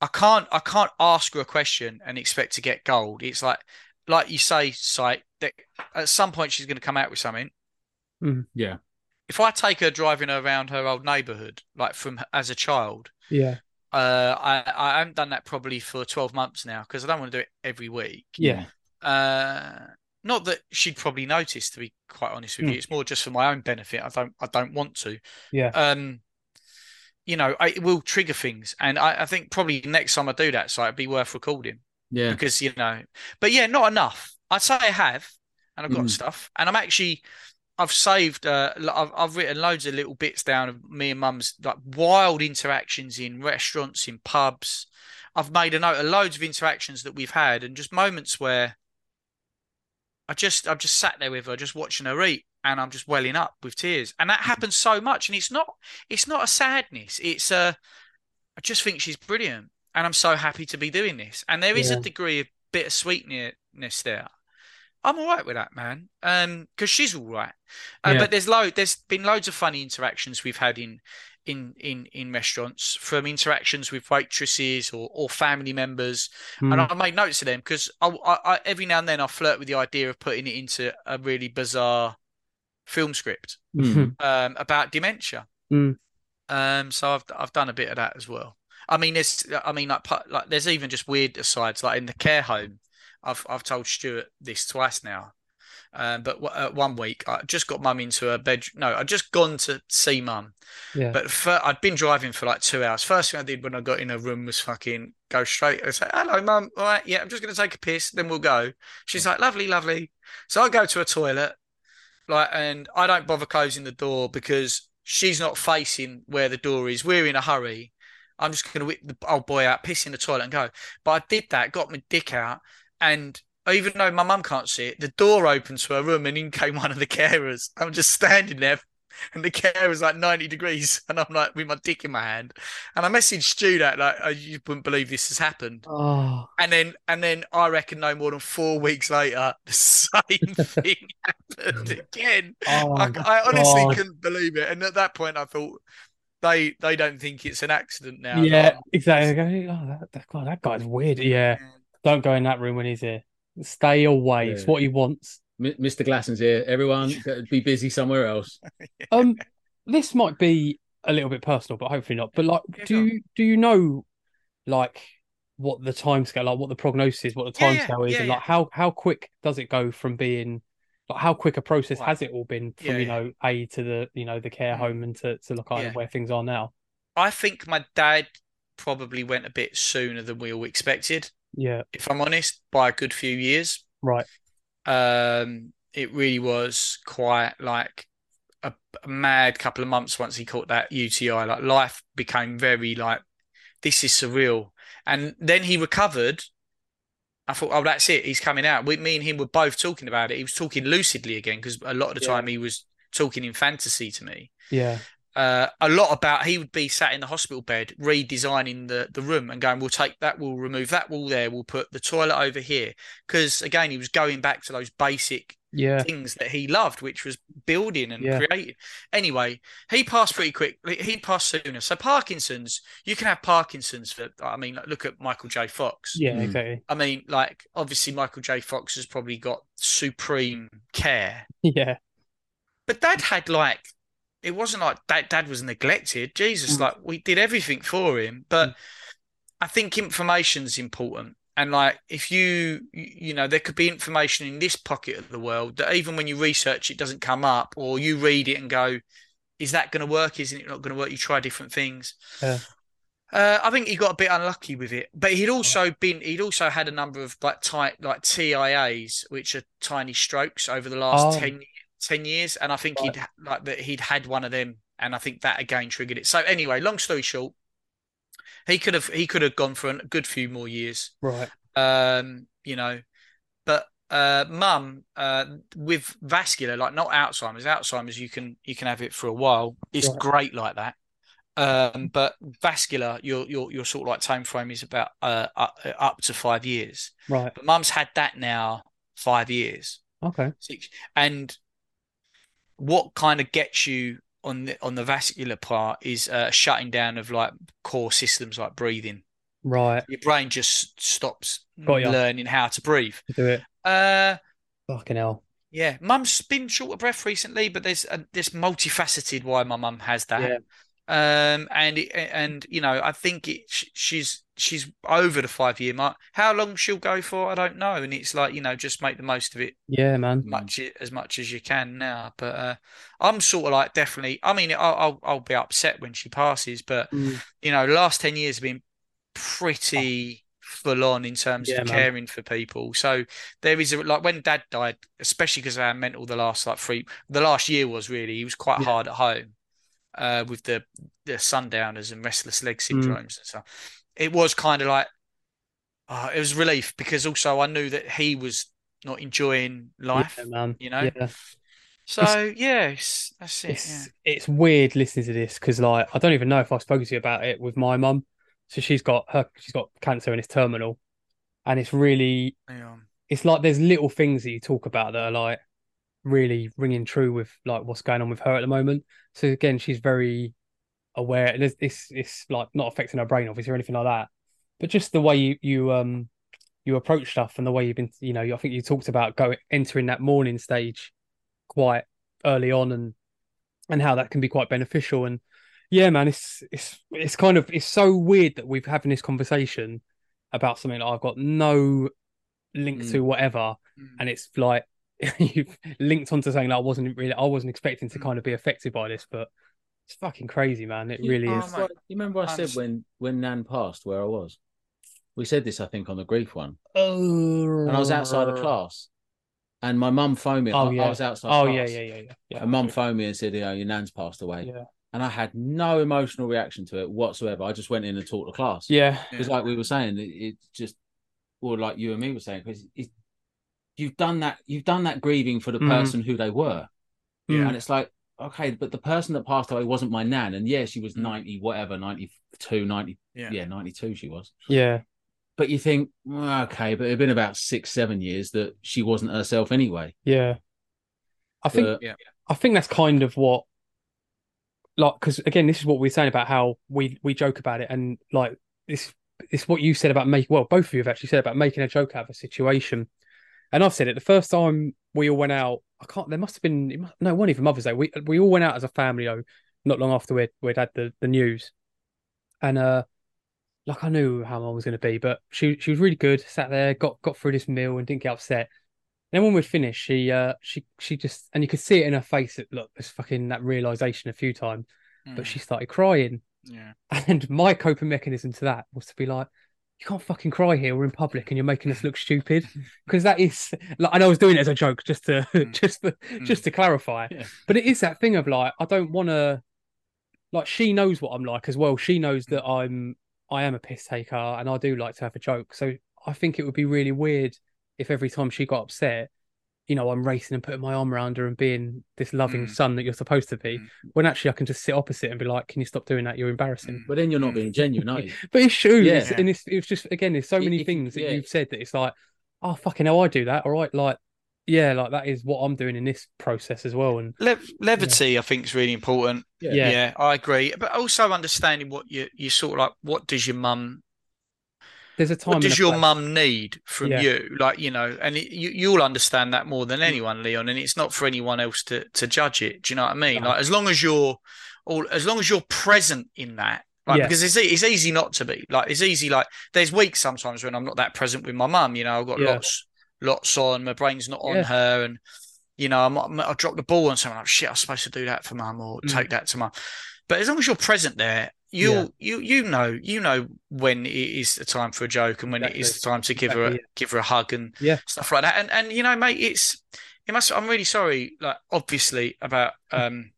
I can't, I can't ask her a question and expect to get gold. It's like, like you say, sight that at some point she's going to come out with something
yeah
if I take her driving around her old neighborhood, like from as a child,
Yeah.
uh, I I haven't done that probably for twelve months now because I don't want to do it every week.
Yeah.
Uh, not that she'd probably notice, to be quite honest with you.
Mm.
It's more just for my own benefit. I don't I don't want to.
Yeah.
Um, you know, I, it will trigger things, and I, I think probably next time I do that, so it'd be worth recording
yeah
because you know, but yeah, not enough. I'd say I have, and I've got
Mm.
stuff, and I'm actually, I've saved, uh, I've, I've written loads of little bits down of me and Mum's like wild interactions in restaurants, in pubs. I've made a note of loads of interactions that we've had, and just moments where I just, I've just sat there with her, just watching her eat, and I'm just welling up with tears, and that happens so much, and it's not, it's not a sadness, it's a, I just think she's brilliant, and I'm so happy to be doing this, and there is
Yeah.
a degree of bittersweetness there. I'm all right with that, man. Um, because she's all right. Uh,
Yeah.
But there's load. There's been loads of funny interactions we've had in in in in restaurants, from interactions with waitresses or or family members, and
Mm.
I made notes of them because I, I, I every now and then I flirt with the idea of putting it into a really bizarre film script
Mm.
um about dementia.
Mm.
Um, so I've I've done a bit of that as well. I mean, there's I mean like like there's even just weird asides like in the care home. I've I've told Stuart this twice now. Um, but w- uh, one week I just got mum into her bed. No, I'd just gone to see mum.
Yeah.
But fir- I'd been driving for like two hours. First thing I did when I got in her room was fucking go straight. I say, "Hello, mum. All right, yeah, I'm just going to take a piss, then we'll go." She's like, "Lovely, lovely." So I go to a toilet, like, and I don't bother closing the door because she's not facing where the door is. We're in a hurry. I'm just going to whip the old boy out, piss in the toilet, and go. But I did that, got my dick out, and even though my mum can't see it, the door opened to her room and in came one of the carers. I'm just standing there and the care was like 90 degrees and I'm like with my dick in my hand. And I messaged Stu that like oh, you wouldn't believe this has happened.
Oh,
And then and then I reckon no more than four weeks later, the same thing happened again.
oh
I, I honestly
God.
couldn't believe it. And at that point I thought they they don't think it's an accident now.
yeah,
Like,
exactly. Oh, that, that, God, that guy's weird. Yeah, don't go in that room when he's here. Stay away. It's what he wants.
M- Mr. Glasson's here. Everyone, be busy somewhere else.
Um, this might be a little bit personal, but hopefully not. But like,
Yeah,
do you do you know like what the timescale, like what the prognosis is, what the
Yeah, yeah,
timescale is,
yeah,
and
yeah.
like how how quick does it go from being like how quick a process
Right.
has it all been from
Yeah,
you
yeah.
know A to the you know the care
Mm.
home and to to the kind of
Yeah.
where things are now?
I think my dad probably went a bit sooner than we all expected,
Yeah,
if I'm honest, by a good few years.
right.
Um, it really was quite like a, a mad couple of months once he caught that UTI. Like life became very like, this is surreal. And then he recovered. I thought, oh, that's it. He's coming out. We, me and him were both talking about it. He was talking lucidly again because a lot of the
Yeah.
time he was talking in fantasy to me.
Yeah,
uh, a lot about he would be sat in the hospital bed redesigning the the room and going we'll take that we'll remove that wall there we'll put the toilet over here. Because again he was going back to those basic
yeah,
things that he loved which was building and
Yeah.
creating. Anyway he passed pretty quick he passed sooner. So parkinson's you can have parkinson's for i mean like, look at michael j. Fox.
Yeah,
Mm.
exactly.
i mean like obviously michael j. Fox has probably got supreme care.
Yeah,
but dad had like it wasn't like dad, dad was neglected. Jesus,
Mm.
like we did everything for him. But I think information's important. And like if you you know, there could be information in this pocket of the world that even when you research it doesn't come up or you read it and go, is that gonna work? Isn't it not gonna work? You try different things.
Yeah.
Uh, I think he got a bit unlucky with it, but he'd also been he'd also had a number of like tight like TIAs, which are tiny strokes over the last
Oh.
10, 10 years, and I think he'd like that he'd had one of them, and I think that again triggered it. So anyway, long story short, he could have he could have gone for a good few more years,
right.
um, you know, but uh, mum uh, with vascular, like not Alzheimer's, Alzheimer's you can you can have it for a while. It's
Right.
great like that. Um, but vascular, your your your sort of like time frame is about uh up, up to five years.
Right.
But mum's had that now five years,
Okay.
six, and what kind of gets you on the on the vascular part is uh, shutting down of like core systems like breathing.
Right.
Your brain just stops learning how to breathe.
To do it.
Uh,
Fucking hell.
yeah, mum's been short of breath recently, but there's a, there's multifaceted why my mum has that.
Yeah.
Um, and it, and you know, I think it she's she's over the five year mark. How long she'll go for, I don't know. And it's like you know, just make the most of it
Yeah, man.
much as much as you can now. But uh, I'm sort of like definitely. I mean, I'll I'll, I'll be upset when she passes, but
Mm.
you know, last ten years have been pretty full on in terms
Yeah,
of
man.
caring for people. So there is a like when Dad died, especially because of our mental. The last like three, the last year was really he was quite
Yeah.
hard at home, uh, with the the sundowners and restless leg
Mm.
syndromes and stuff. It was kind of like. Uh, it was relief because also I knew that he was not enjoying life,
Yeah,
you know.
Yeah.
So yeah, it's, that's it.
It's
Yeah.
it's weird listening to this because like I don't even know if I've spoken to you about it with my mum. So she's got her she's got cancer and it's terminal, and it's really it's like there's little things that you talk about that are like really ringing true with like what's going on with her at the moment. So again, she's very aware, and it's it's, it's like not affecting her brain obviously or anything like that, but just the way you you um you approach stuff and the way you've been you know I think you talked about going entering that mourning stage quite early on and and how that can be quite beneficial and yeah man it's it's it's kind of it's so weird that we've having this conversation about something that I've got no link
Mm.
to whatever and it's like you've linked onto something that I wasn't really I wasn't expecting to
Mm.
kind of be affected by this but it's fucking crazy man it
You-
really
Oh,
is
mate.
You remember I
I'm
said
s-
when when Nan passed where I was? We said this, I think, on the grief one,
oh
and I was outside of class, and my mum phoned me.
Oh,
I, I
yeah.
was outside.
oh
class,
yeah yeah yeah yeah yeah
And mum phoned me and said, "You know, your nan's passed away,"
yeah
and I had no emotional reaction to it whatsoever. I just went in and talked to class.
yeah
because like we were saying, it, it just, or like you and me were saying, because you've done that you've done that grieving for the
Mm.
person who they were
Yeah.
and it's like okay but the person that passed away wasn't my nan and yeah she was
Mm.
90 whatever 92 90
Yeah.
yeah 92 she was
Yeah.
but you think well, okay but it'd been about six seven years that she wasn't herself anyway
Yeah. I think
But-
Yeah.
I think that's kind of what like because again this is what we are saying about how we we joke about it and like this it's what you said about making, well both of you have actually said about making a joke out of a situation and I've said it the first time we all went out I can't there must have been no it wasn't even Mother's Day we we all went out as a family though not long after we'd we'd had the the news and uh like I knew how mum was going to be but she she was really good sat there got got through this meal and didn't get upset then when we'd finished, she uh she she just and you could see it in her face that look, there's fucking that realization a few times, but
Mm,
she started crying.
yeah.
And my coping mechanism to that was to be like, you can't fucking cry here. We're in public and you're making us look stupid. Because that is like and I was doing it as a joke just to
Mm.
just to, just to clarify.
Yeah.
But it is that thing of like, I don't wanna like she knows what I'm like as well. She knows that I'm I am a piss taker and I do like to have a joke. So I think it would be really weird if every time she got upset, you know, I'm racing and putting my arm around her and being this loving
Mm.
son that you're supposed to be.
Mm.
When actually I can just sit opposite and be like, "Can you stop doing that? You're embarrassing."
Mm.
but then you're not being genuine are you
But it's true,
Yeah.
and it's it's just again, there's so many
if-
things that
yeah.
you've said that it's like, oh fucking hell, I do that. All right, like, yeah, like that is what I'm doing in this process as well. And
Le- levity, I think, is really important.
Yeah.
Yeah.
Yeah. I agree. But also understanding what you you sort of like. What does your mum?
There's a time.
What does your mum need from
Yeah.
you? Like you know, and it, you you'll understand that more than anyone, Leon. And it's not for anyone else to to judge it. Do you know what I mean?
No.
Like as long as you're, all as long as you're present in that. Like,
Yeah.
because it's it's easy not to be like it's easy like there's weeks sometimes when I'm not that present with my mum you know I've got
Yeah.
lots lots on my brain's not on her and you know, I might, I drop the ball on someone. Like, shit, I was supposed to do that for mum or
Mm.
take that to mum. But as long as you're present there, you
Yeah.
you you know you know when it is the time for a joke and when it is the time to give her a,
Exactly,
give her a hug and
Yeah.
stuff like that. And and you know, mate, it's it must. I'm really sorry, like obviously about um.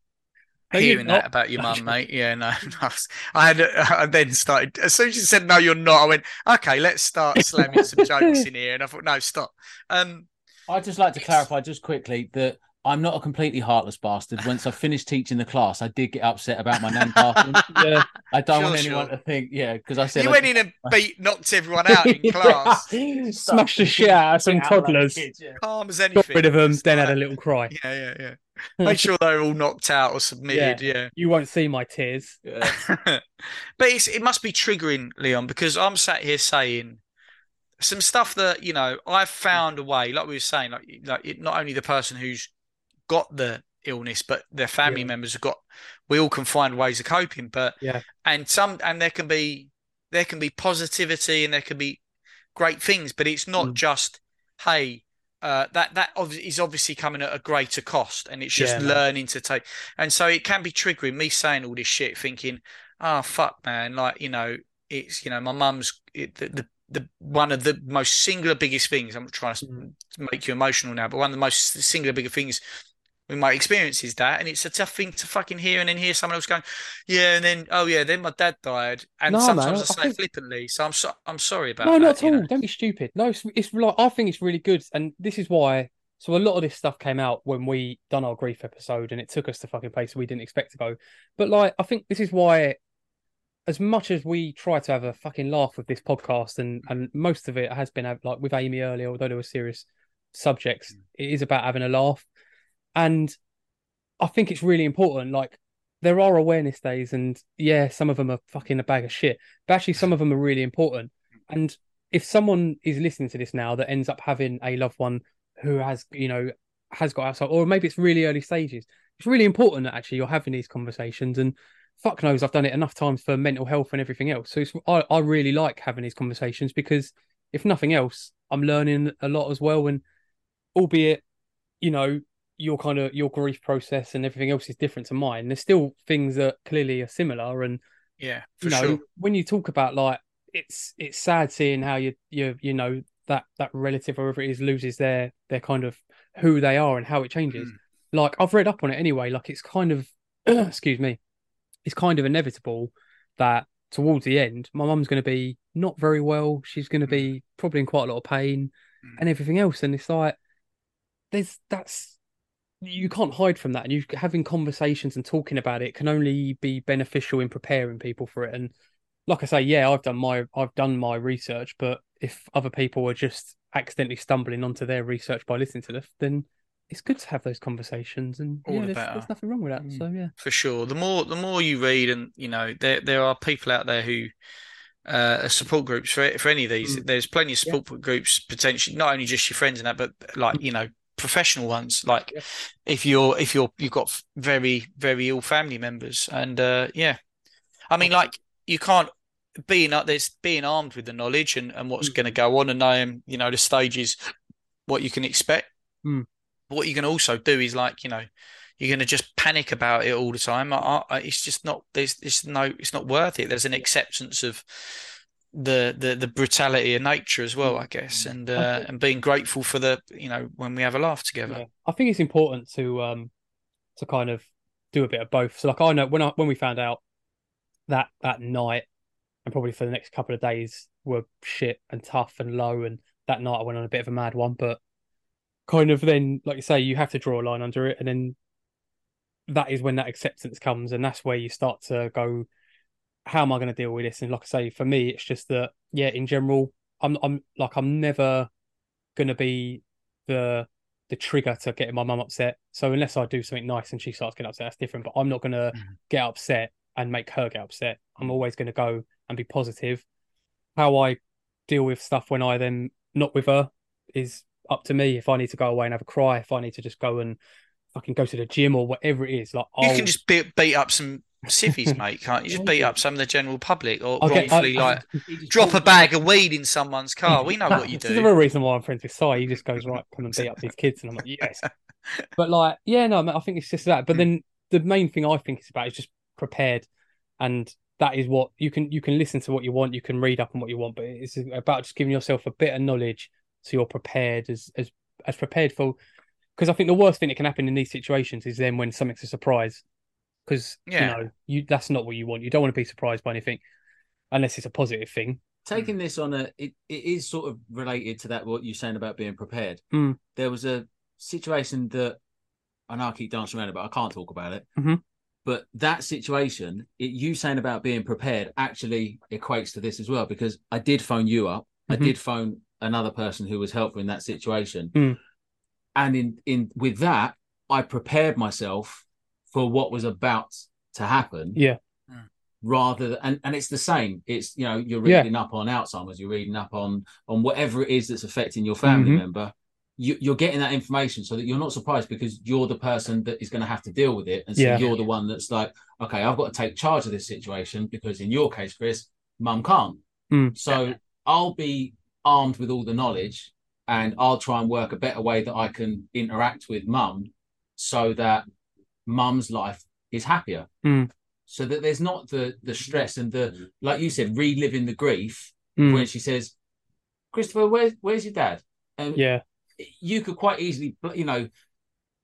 No,
Hearing that about your mum, mate. Yeah, no. I had. I then started. As soon as you said no, you're not. I went. Okay, let's start slamming some jokes in here. And I thought, no, stop. Um,
I'd just like to clarify just quickly that I'm not a completely heartless bastard. Once I finished teaching the class, I did get upset about my nan passing.
Yeah.
I don't
Sure,
want anyone
sure.
to think, yeah, because I said
you
I
went in and beat, knocked everyone out in class,
Smashed the shit out of some
Out like
toddlers.
kids, yeah.
calm as anything,
Got
anything.
rid of them,
Just
then had a little cry.
Yeah, yeah, yeah. Make sure they're all knocked out or submitted. Yeah.
You won't see my tears.
Yeah.
but it's, it must be triggering, Leon, because I'm sat here saying some stuff that you know I've found a way. Like we were saying, like like it, not only the person who's got the illness, but their family
Yeah.
members have got. We all can find ways of coping, but
Yeah.
and some and there can be there can be positivity and there can be great things, but it's not
Mm.
just hey. Uh, that that is obviously coming at a greater cost, and it's just
Yeah,
learning to take. And so it can be triggering me saying all this shit, thinking, "Oh fuck, man!" Like you know, it's you know, my mum's it, the, the the one of the most singular biggest things. I'm trying to
Mm.
make you emotional now, but one of the most singular bigger things in my experience is that, and it's a tough thing to fucking hear, and then hear someone else going, "Yeah," and then oh yeah, then my dad died, and
No,
sometimes
man,
I
I
say
think-
flippantly, so I'm so I'm sorry about
No,
that.
not at all.
know.
Don't be stupid. No, it's, it's like I think it's really good, and this is why. So a lot of this stuff came out when we done our grief episode, and it took us to fucking places we didn't expect to go. But like, I think this is why, as much as we try to have a fucking laugh with this podcast, and and most of it has been like with Amy earlier, although there were serious subjects, it is about having a laugh, and I think it's really important. Like, there are awareness days, and yeah, some of them are fucking a bag of shit, but actually, some of them are really important. And if someone is listening to this now that ends up having a loved one who has, you know, has got outside, or maybe it's really early stages, it's really important that actually you're having these conversations. And fuck knows, I've done it enough times for mental health and everything else. So I, I really like having these conversations because if nothing else, I'm learning a lot as well. And albeit, you know, your kind of your grief process and everything else is different to mine. There's still things that clearly are similar, and
Yeah, for
you know
sure.
when you talk about like it's it's sad seeing how you you you know that that relative or whoever it is loses their their kind of who they are and how it changes.
Mm.
Like I've read up on it anyway. Like it's kind of excuse me, it's kind of inevitable that towards the end, my mum's going to be not very well. She's going to be probably in quite a lot of pain
Mm.
and everything else. And it's like there's that's you can't hide from that, and you having conversations and talking about it can only be beneficial in preparing people for it. And like I say, yeah, I've done my I've done my research, but if other people are just accidentally stumbling onto their research by listening to this, then it's good to have those conversations. And
All
yeah,
the
there's, there's nothing wrong with that.
Mm.
So yeah,
for sure. The more the more you read, and you know, there there are people out there who uh, support groups for for any of these.
Mm.
There's plenty of support groups potentially, not only just your friends and that, but like you know, professional ones. Like
Yeah.
if you're if you're you've got very very ill family members, and uh, yeah, I mean, like you can't being up there's being armed with the knowledge and and what's
Mm.
going to go on, and knowing you know the stages, what you can expect.
Mm.
But what you can also do is like you know you're going to just panic about it all the time. I, I, it's just not there's it's no it's not worth it. There's an acceptance of the the the brutality of nature as well, I guess, and uh, and being grateful for the you know when we have a laugh together.
yeah. I think it's important to um to kind of do a bit of both. So like I know when I when we found out that that night and probably for the next couple of days were shit and tough and low and that night I went on a bit of a mad one, but kind of then like you say, you have to draw a line under it and then that is when that acceptance comes and that's where you start to go, how am I going to deal with this? And like I say, for me, it's just that yeah, in general, I'm I'm like I'm never gonna be the the trigger to getting my mum upset. So unless I do something nice and she starts getting upset, that's different. But I'm not gonna
Mhm.
get upset and make her get upset. I'm always gonna go and be positive. How I deal with stuff when I then not with her is up to me. If I need to go away and have a cry, if I need to just go and fucking go to the gym or whatever it is, like
You
I'll
can just beat, beat up some civvies, mate, can't you? Just beat up some of the general public or
I'll get- I-
like
He just
drop a bag of weed in someone's car. We know what you do.
the real reason why I'm friends with Si. He just goes right, come and beat up these kids, and I'm like, yes. But like, yeah, no, I think it's just that. But then the main thing I think it's about is just prepared, and that is what you can you can listen to what you want, you can read up on what you want, but it's about just giving yourself a bit of knowledge so you're prepared as as as prepared for. Because I think the worst thing that can happen in these situations is then when something's a surprise. Because
Yeah.
you know you that's not what you want. You don't want to be surprised by anything, unless it's a positive thing.
taking this on a it, it is sort of related to that what you're saying about being prepared
Mm.
there was a situation that i know i keep dancing around it but i can't talk about it
Mhm.
but that situation it, you saying about being prepared actually equates to this as well because i did phone you up i
Mhm.
did phone another person who was helpful in that situation
Mm.
and in in with that i prepared myself for what was about to happen
Yeah.
rather than, and, and it's the same it's you know you're
Yeah.
reading up on alzheimer's you're reading up on on whatever it is that's affecting your family
Mhm.
member you, you're getting that information so that you're not surprised because you're the person that is going to have to deal with it and so
Yeah.
you're the one that's like okay i've got to take charge of this situation because in your case chris mum can't
Mm.
so i'll be armed with all the knowledge and i'll try and work a better way that i can interact with mum so that mum's life is happier
Mm.
so that there's not the the stress and the like you said reliving the grief
Mm.
when she says christopher where's where's your dad and
Yeah.
you could quite easily you know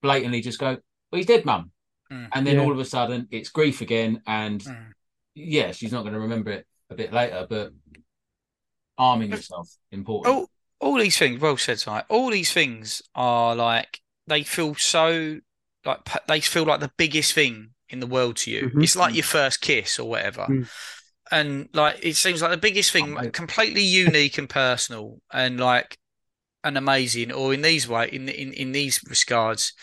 blatantly just go well he's dead mum
Mm.
and then
Yeah.
all of a sudden it's grief again and
Mm.
yeah she's not going to remember it a bit later but arming yourself important
all all these things well said right all these things are like they feel so like they feel like the biggest thing in the world to you
Mhm.
it's like your first kiss or whatever
Mm.
and like it seems like the biggest thing
Oh,
completely unique and personal and like and amazing or in these way in in, in these regards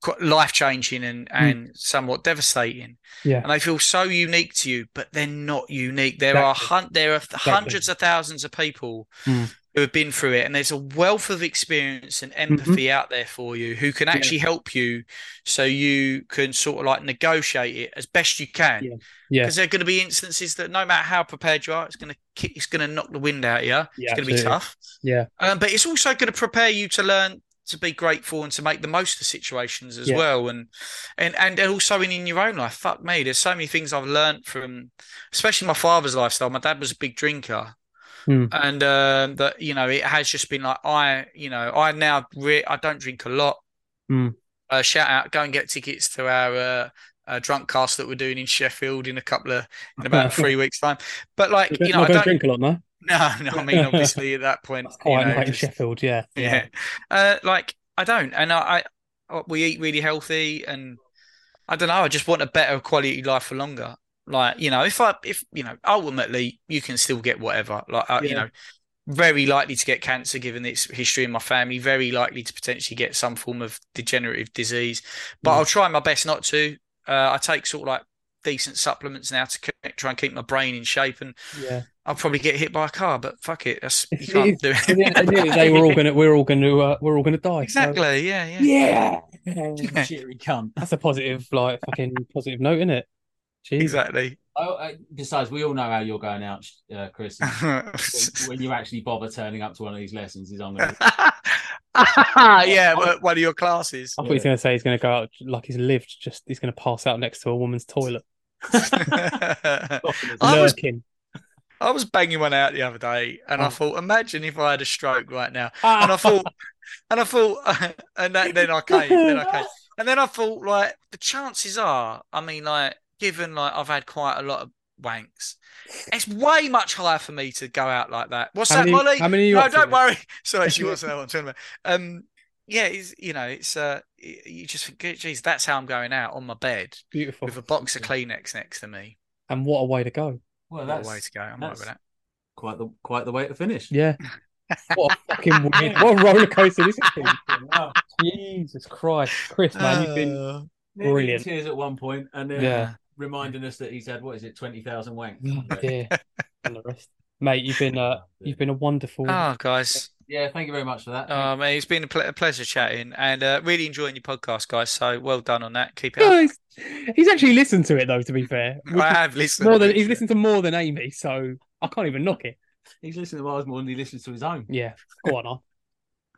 quite life changing and and somewhat devastating
Yeah.
and they feel so unique to you but they're not unique there are
Exactly.
hun- there are hundreds of thousands of people
Mm.
Who have been through it and there's a wealth of experience and
Mm-hmm.
empathy out there for you who can actually help you so you can sort of like negotiate it as best you can
Yeah. Yeah.
because there are going to be instances that no matter how prepared you are it's going to kick it's going to knock the wind out of you
Yeah,
it's going to be tough
Yeah.
um, but it's also going to prepare you to learn to be grateful and to make the most of situations as
Yeah.
well and and and also in, in your own life fuck me there's so many things i've learned from especially my father's lifestyle my dad was a big drinker
Hmm.
and um, that you know it has just been like i you know i now re- i don't drink a lot
Hmm.
uh, shout out go and get tickets to our uh, uh, drunk cast that we're doing in sheffield in a couple of in about three weeks time but like
You
you know i don't
drink a lot, no?
no no i mean obviously at that point know,
night in
just-
Sheffield, yeah.
yeah. Uh, like I don't, and I, I we eat really healthy, and I don't know. I just want a better quality life for longer. Like you know, if I if you know, ultimately you can still get whatever. Like uh, you know, very likely to get cancer given its history in my family. Very likely to potentially get some form of degenerative disease, but
Mm.
I'll try my best not to. Uh, I take sort of like decent supplements now to try and keep my brain in shape, and
Yeah.
I'll probably get hit by a car. But fuck it, that's you can't do
At the end
it.
at the end of the day, we're all gonna we're all gonna uh, we're all gonna die. so-
exactly. Yeah. Yeah.
Yeah.
Cheery cunt.
That's a positive, like fucking positive note, isn't it? Jeez.
Exactly.
Oh, uh, besides, we all know how you're going out, uh, Chris. when, when you actually bother turning up to one of these lessons, is I'm going to.
yeah, one of your classes.
I thought he was going to say he's going to go out like he's lived, just he's going to pass out next to a woman's toilet.
I was
Lurking.
I was banging one out the other day, and I
Oh.
thought, imagine if I had a stroke right now.
Ah!
And I thought, and I thought, and that, then I came, then I came, and then I thought, like, the chances are, I mean, like, given like I've had quite a lot of wanks, it's way much higher for me to go out like that. What's
How
that,
many-
Molly?
how many you
no, don't worry. Sorry, she wants to know what I'm talking about. Um, yeah, it's you know, it's uh, you just think, geez, that's how I'm going out on my bed
Beautiful.
with a box of Kleenex next to me.
And what a way to go.
Well,
What
that's
a way to go. I'm right with that.
quite the quite the way to finish.
Yeah. What a fucking weird, what a roller coaster this has been. Jesus Christ. Chris, man, you've been
Uh,
Brilliant.
tears at one point, and then
Yeah.
Reminding us that he's had what is it, twenty thousand wanks.
Oh, dear. And the rest. Mate, you've been uh you've been a wonderful
Oh, guys.
Yeah, thank you very much for that.
Oh, man, it's been a, ple- a pleasure chatting and uh, really enjoying your podcast, guys. So well done on that. Keep it up.
He's, he's actually listened to it though, to be fair. Which
I have listened.
more than he's
so-
listened to more than Amy, so I can't even knock it.
He's listening to ours more than he listens to his own.
Yeah. Go on, on.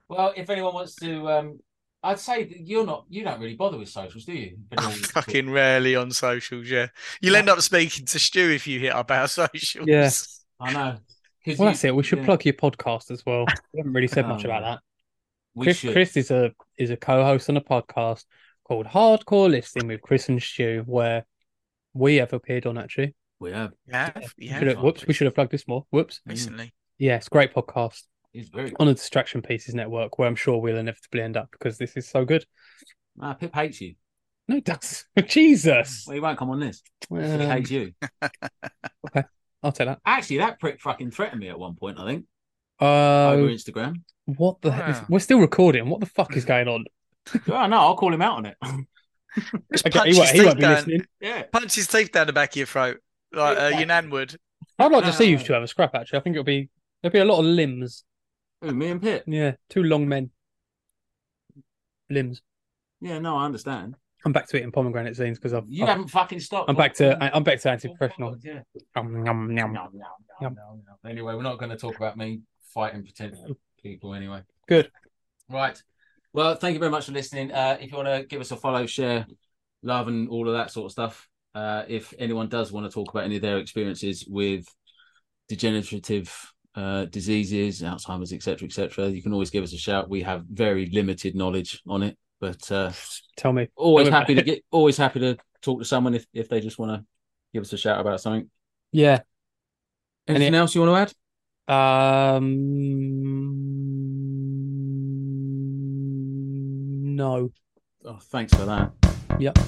Well, if anyone wants to, um, I'd say that you're not, you don't really bother with socials, do you?
I'm
wants to-
fucking rarely on socials, yeah. You'll end up speaking to Stu if you hit up our socials.
Yeah.
I know.
Well
you-
that's it. We should
yeah,
plug your podcast as well. We haven't really said much
Oh,
about that.
We
Chris,
should.
Chris is a is a co-host on a podcast called Hardcore Listing with Chris and Stu, where we have appeared on actually.
We have.
Yeah.
Should
Yeah.
have- whoops, we should have plugged this more. Whoops.
Recently.
Yeah, it's a great podcast
He's very.
on a Distraction Pieces Network, where I'm sure we'll inevitably end up because this is so good.
Ah, Pip hates you.
No, it does. Jesus.
Well, he won't come on this. He
Um,
hates you.
Okay, I'll take that.
Actually, that prick fucking threatened me at one point. I think over
Uh,
Instagram.
what the heck? Is, we're still recording. What the fuck is going on?
oh no, I'll call him out on it.
Okay,
punch
he, won't,
his
he won't
teeth
be
down.
listening.
yeah.
Punch his teeth down the back of your throat, like uh, your nan would.
I'd like to see you
Uh,
two have a scrap. Actually, I think it'll be there'll be a lot of limbs.
Who, me and Pip.
Yeah, two long men. Limbs.
Yeah, no, I understand.
I'm back to eating pomegranate zines because I've.
You
I've-
haven't fucking stopped.
I'm back to I'm back to anti-professional.
Yeah.
Nom, nom, nom.
Anyway, we're not going to talk about me fighting potential people anyway.
Good.
Right. Well, thank you very much for listening. Uh, if you want to give us a follow, share, love, and all of that sort of stuff. Uh, if anyone does want to talk about any of their experiences with degenerative uh, diseases, Alzheimer's, etc., etc., you can always give us a shout. We have very limited knowledge on it, but uh,
Tell me.
always
Tell me
happy to get, always happy to talk to someone if, if they just want to give us a shout about something.
Yeah.
Anything
Any-
else you want to add?
Um. No.
Oh, thanks for that.
Yep.